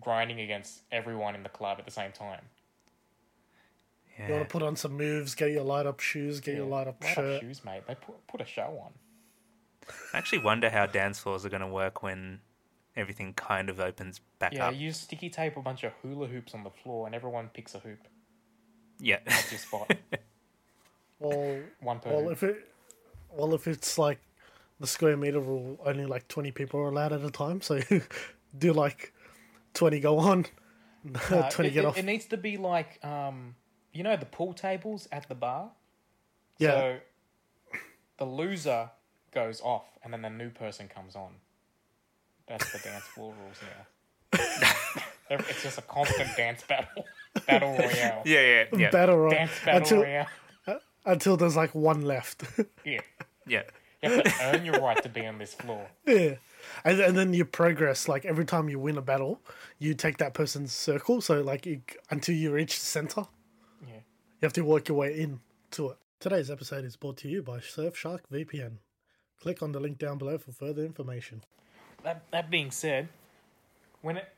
grinding against everyone in the club at the same time. You Yeah. want to put on some moves, get your light up shoes, get your light up Light shirt. up shoes, mate. They put put a show on. I actually wonder how dance floors are going to work when everything kind of opens back Yeah, up. Yeah, you sticky tape a bunch of hula hoops on the floor, and everyone picks a hoop. Yeah. That's your spot. Well, One per well, hoop. if it, well, if it's like the square meter rule, only like twenty people are allowed at a time. So do like twenty go on, Uh, twenty it, get it- off. It needs to be like, um, you know, the pool tables at the bar. Yeah. So the loser goes off, and then the new person comes on. That's the dance floor rules now. It's just a constant dance battle, battle royale, yeah, yeah, yeah. Battle royale dance battle until royale. Uh, until there's like one left. Yeah, yeah. you have to earn your right to be on this floor. yeah, and and then you progress. Like every time you win a battle, you take that person's circle. So like you, until you reach the center, Yeah. You have to work your way in to it. Today's episode is brought to you by Surfshark VPN. Click on the link down below for further information. That that being said, when it,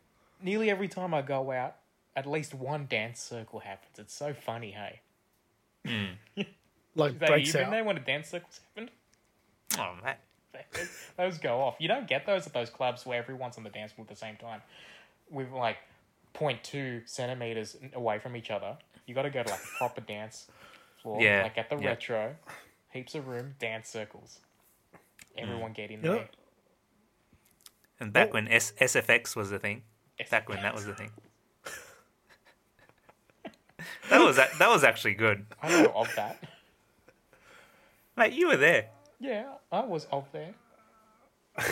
nearly every time I go out, at least one dance circle happens. It's so funny, hey. Hmm. Like Is that breaks you out. been there when a dance circle's happened? Oh man. those go off. You don't get those at those clubs where everyone's on the dance floor at the same time. With like 0.2 centimeters away from each other. You got to go to like a proper dance floor. Yeah, Like at the yeah. retro, heaps of room, dance circles. Everyone get in You know- there. And back oh. when S- SFX was the thing. Back when that was the thing. that was a- that was actually good. I know of that. Mate, you were there. Yeah, I was of there.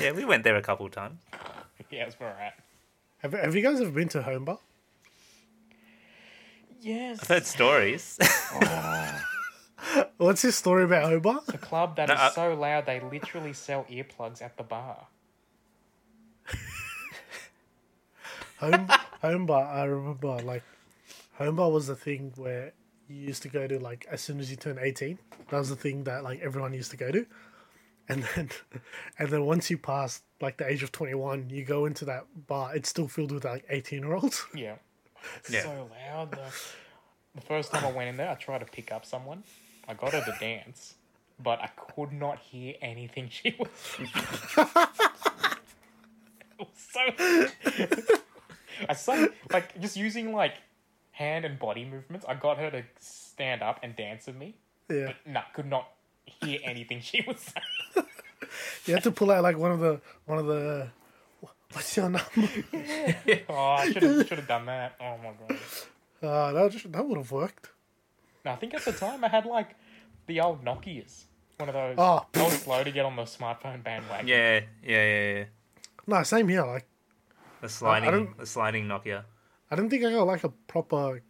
Yeah, we went there a couple of times. Yeah, it's alright. Have, have you guys ever been to Home Bar? Yes. I've heard stories. What's this story about Home Bar? A club that No, is I- so loud they literally sell earplugs at the bar. Home Home Bar. I remember like Home Bar was the thing where you used to go to like as soon as you turn eighteen. That was the thing that like everyone used to go to, and then and then once you pass like the age of twenty one, you go into that bar. It's still filled with like eighteen year olds. Yeah. Yeah. so loud. The first time I went in there, I tried to pick up someone. I got her to dance, but I could not hear anything she was. so I say like just using like hand and body movements. I got her to stand up and dance with me, Yeah. but no, could not hear anything she was saying. You had to pull out like one of the one of the. What's your number? oh, I should have should have done that. Oh my god. Uh, that just, that would have worked. No, I think at the time I had like the old Nokia's. One of those. Oh. I was slow to get on the smartphone bandwagon. Yeah, yeah, yeah, yeah. No, same here. Like The sliding, don't- the sliding Nokia. I didn't think I got like a proper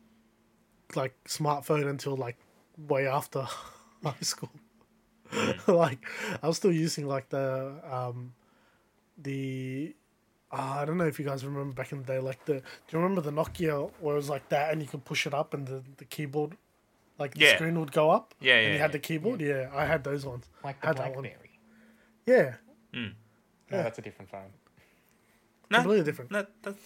like smartphone until like way after high school. like I was still using like the um the uh, I don't know if you guys remember back in the day like the do you remember the Nokia where it was like that and you could push it up and the, the keyboard like the Yeah. screen would go up Yeah, yeah. and yeah, you had yeah. the keyboard yeah I had those ones Like the had that one BlackBerry. yeah No, that's a different phone. No, completely different no, that's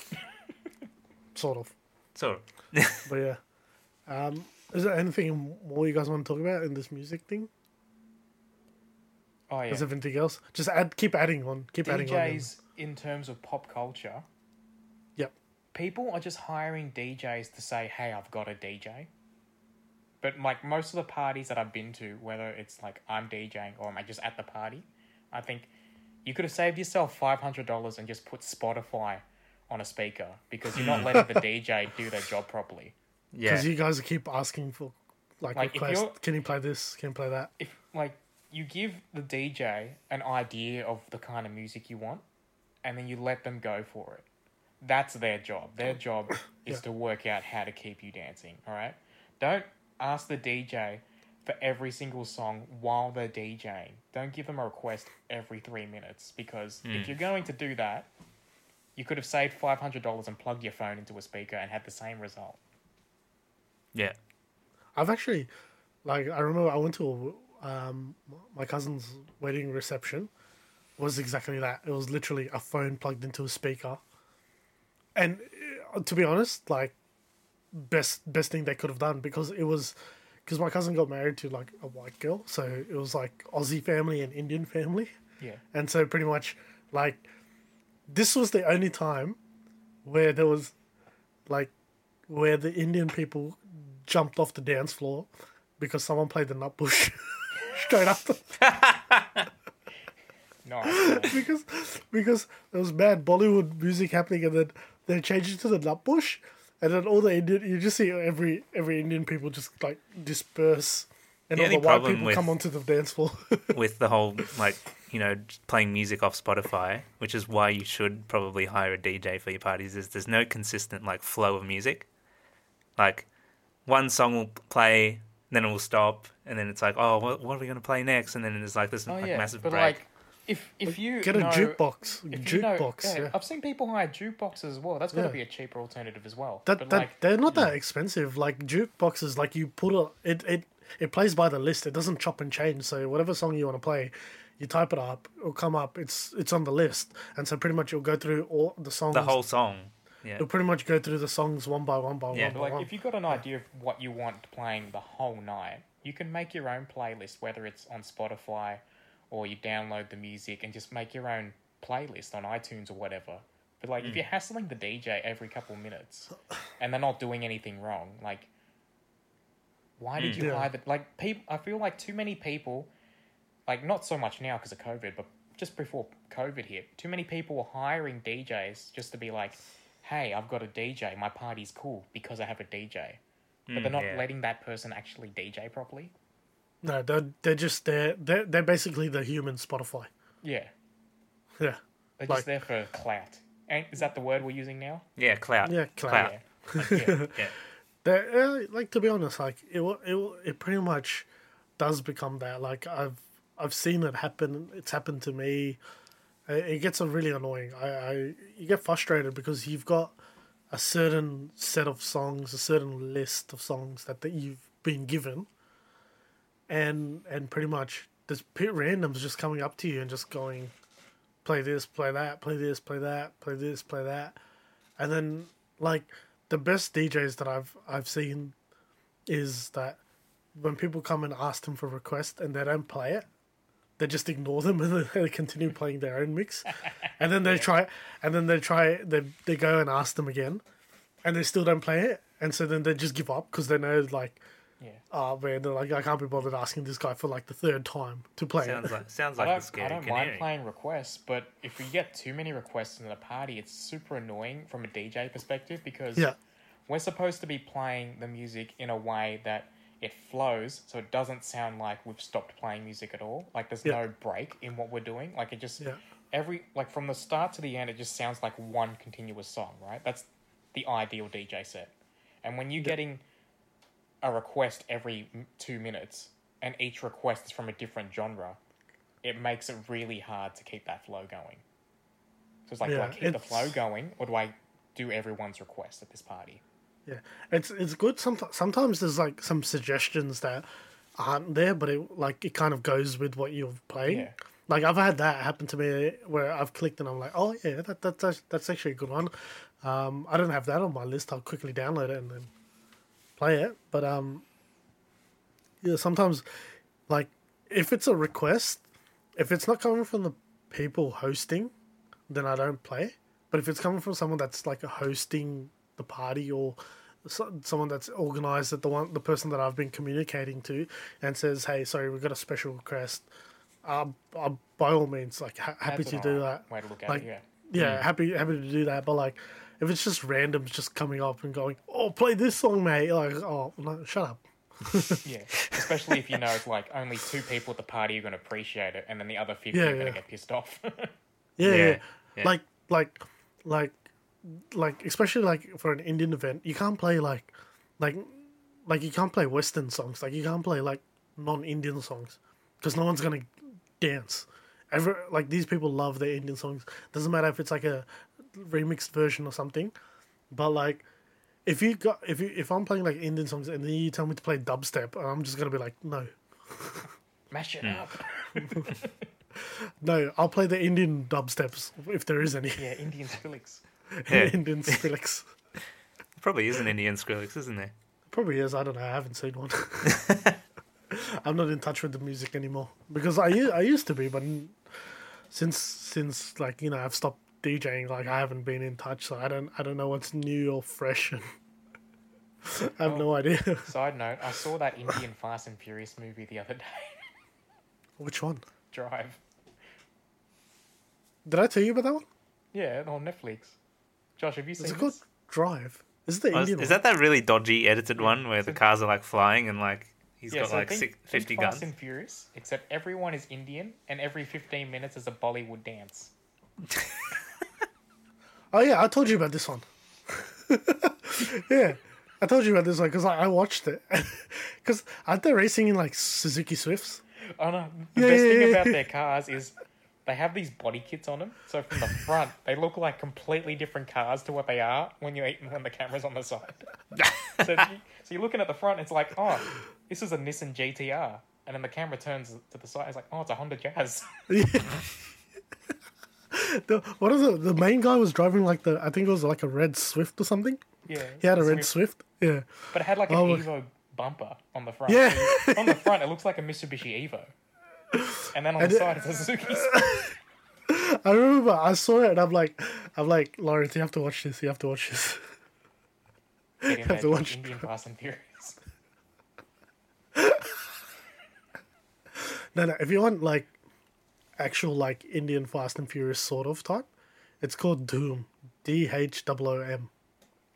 sort of so. but yeah um is there anything more you guys want to talk about in this music thing Oh yeah. Is everything else? Just add, keep adding on, keep adding on. DJs in terms of pop culture, Yep. people are just hiring DJs to say, "Hey, I've got a DJ." But like most of the parties that I've been to, whether it's like I'm DJing or am I just at the party, I think you could have saved yourself five hundred dollars and just put Spotify on a speaker because you're not letting the DJ do their job properly. Yeah, Because you guys keep asking for like, Like, requests. Can you play this? Can you play that? if like you give the DJ an idea of the kind of music you want, and then you let them go for it. That's their job. Their job is Yeah. to work out how to keep you dancing. All right. Don't ask the DJ for every single song while they're DJing. Don't give them a request every three minutes because if you're going to do that, you could have saved five hundred dollars and plugged your phone into a speaker and had the same result. yeah. I've actually, like, I remember I went to um, my cousin's wedding reception. Was exactly that. It was literally a phone plugged into a speaker. And uh, to be honest, like, best best thing they could have done because it was because my cousin got married to like a white girl, so it was like Aussie family and Indian family. Yeah. And so pretty much like this was the only time where there was like where the Indian people jumped off the dance floor because someone played the Nutbush straight after Nice. because because there was bad Bollywood music happening and then they changed it to the Nutbush and then all the Indian you just see every every Indian people just like disperse and The all the white people with- come onto the dance floor. with the whole like you know playing music off Spotify, which is why you should probably hire a DJ for your parties. Is there's no consistent like flow of music. Like one song will play, then it will stop, and then it's like, oh, what, what are we gonna play next? And then it's like this Oh like, yeah, massive but break. like if if you Get a know, jukebox. if you know- Jukebox, yeah. I've seen people hire jukeboxes as well. That's got to Yeah. be a cheaper alternative as well. That, but that like, they're not that expensive. Like jukeboxes, like you put a it, it it plays by the list. It doesn't chop and change. So whatever song you want to play, you type it up, it'll come up. It's it's on the list, and so pretty much you'll go through all the songs. the whole song. Yeah. You'll pretty much go through the songs one by one by Yeah. one by like one. if you've got an idea of what you want playing the whole night, you can make your own playlist, whether it's on Spotify or you download the music and just make your own playlist on iTunes or whatever. But like, Mm. if you're hassling the DJ every couple minutes and they're not doing anything wrong, like, why did you Yeah. hire the like people? I feel like too many people, like not so much now because of COVID, but just before COVID hit, too many people were hiring DJs just to be like, "Hey, I've got a DJ. My party's cool because I have a DJ." But they're not yeah. letting that person actually DJ properly. No, they're they're just they're they're, they're basically the human Spotify. Yeah, Yeah, they're Like- just there for clout. And is that the word we're using now? Yeah, clout. yeah, clout. Yeah. Like, yeah. Yeah. They're, uh, like to be honest, like it will- it will- it pretty much does become that. Like I've I've seen it happen. It's happened to me. It, it gets really annoying. I, I you get frustrated because you've got a certain set of songs, a certain list of songs that, that you've been given, and and pretty much there's p- randoms just coming up to you and just going, play this, play that, play this, play that, play this, play that, and then like the best DJs that I've I've seen is that when people come and ask them for request and they don't play it, they just ignore them and they continue playing their own mix, and then they try, and then they try, they they go and ask them again, and they still don't play it, and so then they just give up because they know like, Yeah. oh man, they're like I can't be bothered asking this guy for like the third time to play Sounds it. like sounds like the don't, scary I don't canary. mind playing requests, but if we get too many requests in a party, it's super annoying from a DJ perspective because Yeah. we're supposed to be playing the music in a way that it flows, so it doesn't sound like we've stopped playing music at all. Like there's Yeah. no break in what we're doing. Like it just Yeah. every like from the start to the end, it just sounds like one continuous song, right? That's the ideal DJ set. And when you're getting a request every two minutes, and each request is from a different genre, it makes it really hard to keep that flow going. So it's like, do I Yeah, keep the flow going, or do I do everyone's request at this party? Yeah, it's it's good. Sometimes sometimes there's like some suggestions that aren't there, but it like it kind of goes with what you're playing. Yeah. Like I've had that happen to me where I've clicked and I'm like, oh yeah, that, that that's that's actually a good one. Um, I don't have that on my list. I'll quickly download it and then play it. But um, yeah, sometimes like if it's a request, if it's not coming from the people hosting, then I don't play. But if it's coming from someone that's like hosting the party or so, someone that's organized that the one the person that I've been communicating to and says, "Hey, sorry, we've got a special request." Um, uh, by all means, like ha- happy That's to do that. way to look at like, it, yeah. yeah, happy happy to do that. But like, if it's just randoms just coming up and going, "Oh, play this song, mate," like, oh, no, shut up. Yeah, especially if you know it's like only two people at the party are going to appreciate it, and then the other fifty Yeah, are going to get pissed off. Yeah, Yeah, yeah, yeah. like like like like especially like for an Indian event, you can't play like like like you can't play Western songs. Like you can't play like non-Indian songs because no one's gonna dance. Ever like these people love their Indian songs. Doesn't matter if it's like a remixed version or something, but like. If you got if you if I'm playing like Indian songs and then you tell me to play dubstep, I'm just gonna be like, no, Mash Hmm. it up. no, I'll play the Indian dubsteps if there is any Yeah, Indian Skrillex. Yeah. Indian Skrillex. Probably is an Indian Skrillex, isn't there? Probably is. I don't know. I haven't seen one. I'm not in touch with the music anymore because I I used to be, but since since like you know I've stopped DJing, like I haven't been in touch, so I don't I don't know what's new or fresh. And I have no oh, idea Side note: I saw that Indian Fast and Furious movie the other day. which one. Drive. Did I tell you about that one? Yeah, on Netflix. Josh, have you seen Is it this? called Drive? Is it the Oh, Indian is one? that that really dodgy edited one where the cars are like flying and like he's yeah, got so like think, six, think 50 Fast guns? and Furious, except everyone is Indian, and every 15 minutes is a Bollywood dance. Oh yeah, I told you about this one. yeah, I told you about this one because I, I watched it. Because aren't they racing in like Suzuki Swifts? Oh no, the Yeah, best yeah, thing yeah, about their cars is they have these body kits on them. So from the front, they look like completely different cars to what they are when you when the camera's on the side. so, you, so you're looking at the front, it's like, oh, this is a Nissan GTR, and then the camera turns to the side, it's like, oh, it's a Honda Jazz. The, what is it? The main guy was driving like the I think it was like a red Swift or something. yeah, He had a red Swift. Swift. Yeah. but it had like an Oh, Evo bumper on the front. Yeah. So on the front, it looks like a Mitsubishi Evo, and then on the it- side, it's a Suzuki. I remember I saw it and I'm like I'm like Lawrence, you have to watch this. You have to watch this. In Have to watch Indian Fast and Furious. No, no. If you want like actual like Indian Fast and Furious sort of type, it's called Dhoom. D H O O M.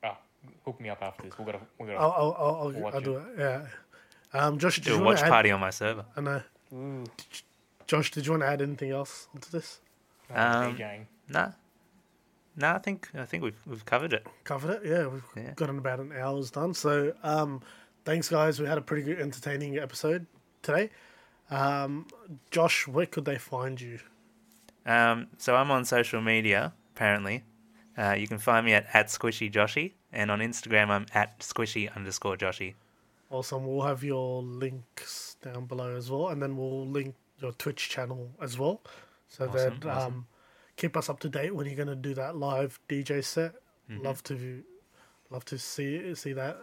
Oh, hook me up after this. We're gonna, we're gonna. I'll I'll I'll, I'll, Watch I'll do it. it. Yeah. Um, Josh, did Do you a want watch to add? party on my server. I know. Josh, did you want to add anything else onto this? Um, Nah. Nah, I think I think we've we've covered it. covered it. Yeah, we've Yeah. got in about an hour's done. So, um, thanks, guys. We had a pretty good, entertaining episode today. Um, Josh, where could they find you? Um, so I'm on social media, apparently. Uh, you can find me at, at Squishy Joshy, and on Instagram I'm at Squishy underscore Joshy. Awesome. We'll have your links down below as well, and then we'll link your Twitch channel as well, so Awesome, that awesome. um, keep us up to date when you're going to do that live DJ set. Love to, love to see see that.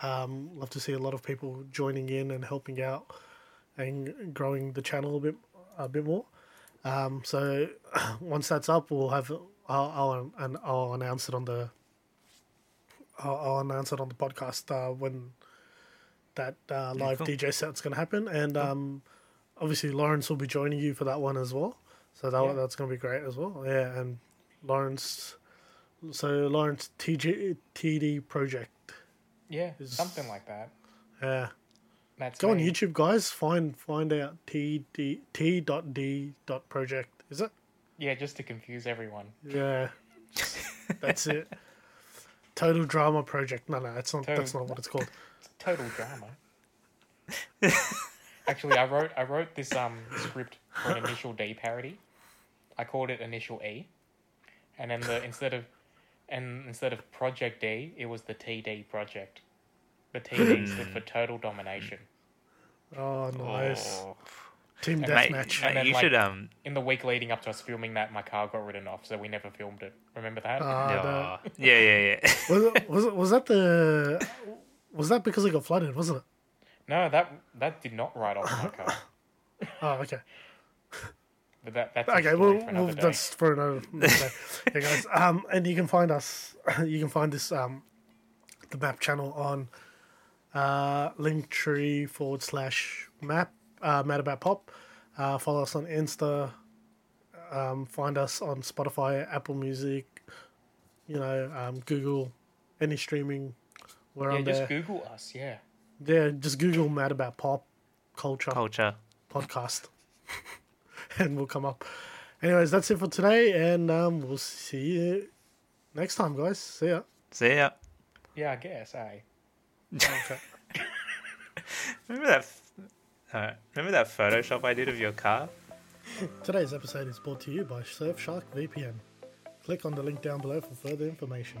Um, love to see a lot of people joining in and helping out, and growing the channel a bit a bit more. Um, so once that's up, we'll have I'll I'll, and I'll announce it on the I'll, I'll announce it on the podcast uh, when that uh, live cool. DJ set's going to happen, and um, obviously Lawrence will be joining you for that one as well. So that that's going to be great as well. Yeah, and Lawrence. So Lawrence TG, TD project. Yeah, something like that. Yeah. That's Go on. YouTube, guys. Find find out T D T dot D dot project. Is it? Yeah, just to confuse everyone. Yeah. that's it. Total drama project. No, no, that's not. That's not what it's called. Total drama. Actually, I wrote I wrote this um script for an Initial D parody. I called it Initial E, and then the instead of and instead of Project D, it was the TD project. The TD stood for Total Domination. Oh, nice. Oh. Team Mate, deathmatch. mate, And then, you like- should um. In the week leading up to us filming that, my car got written off, so we never filmed it. Remember that? Ah, oh, yeah, yeah, yeah. Was it, was it, was that the was that because it got flooded? Wasn't it? no, that that did not write off my car. Oh, okay. But that that's Okay, well, for another well that's for another, another day. hey guys, um, and you can find us, you can find this um, the map channel on uh, Linktree forward slash map uh, Mad About Pop. Uh, follow us on Insta. Um, find us on Spotify, Apple Music, you know, um, Google, any streaming. We're Yeah, on just there. Google us. Yeah. Yeah, just Google Mad About Pop culture Culture. podcast, and we'll come up. Anyways, that's it for today, and um, we'll see you next time, guys. See ya. See ya. Yeah, I guess. Eh? Remember that? Uh, remember that Photoshop I did of your car? Today's episode is brought to you by Surfshark VPN. Click on the link down below for further information.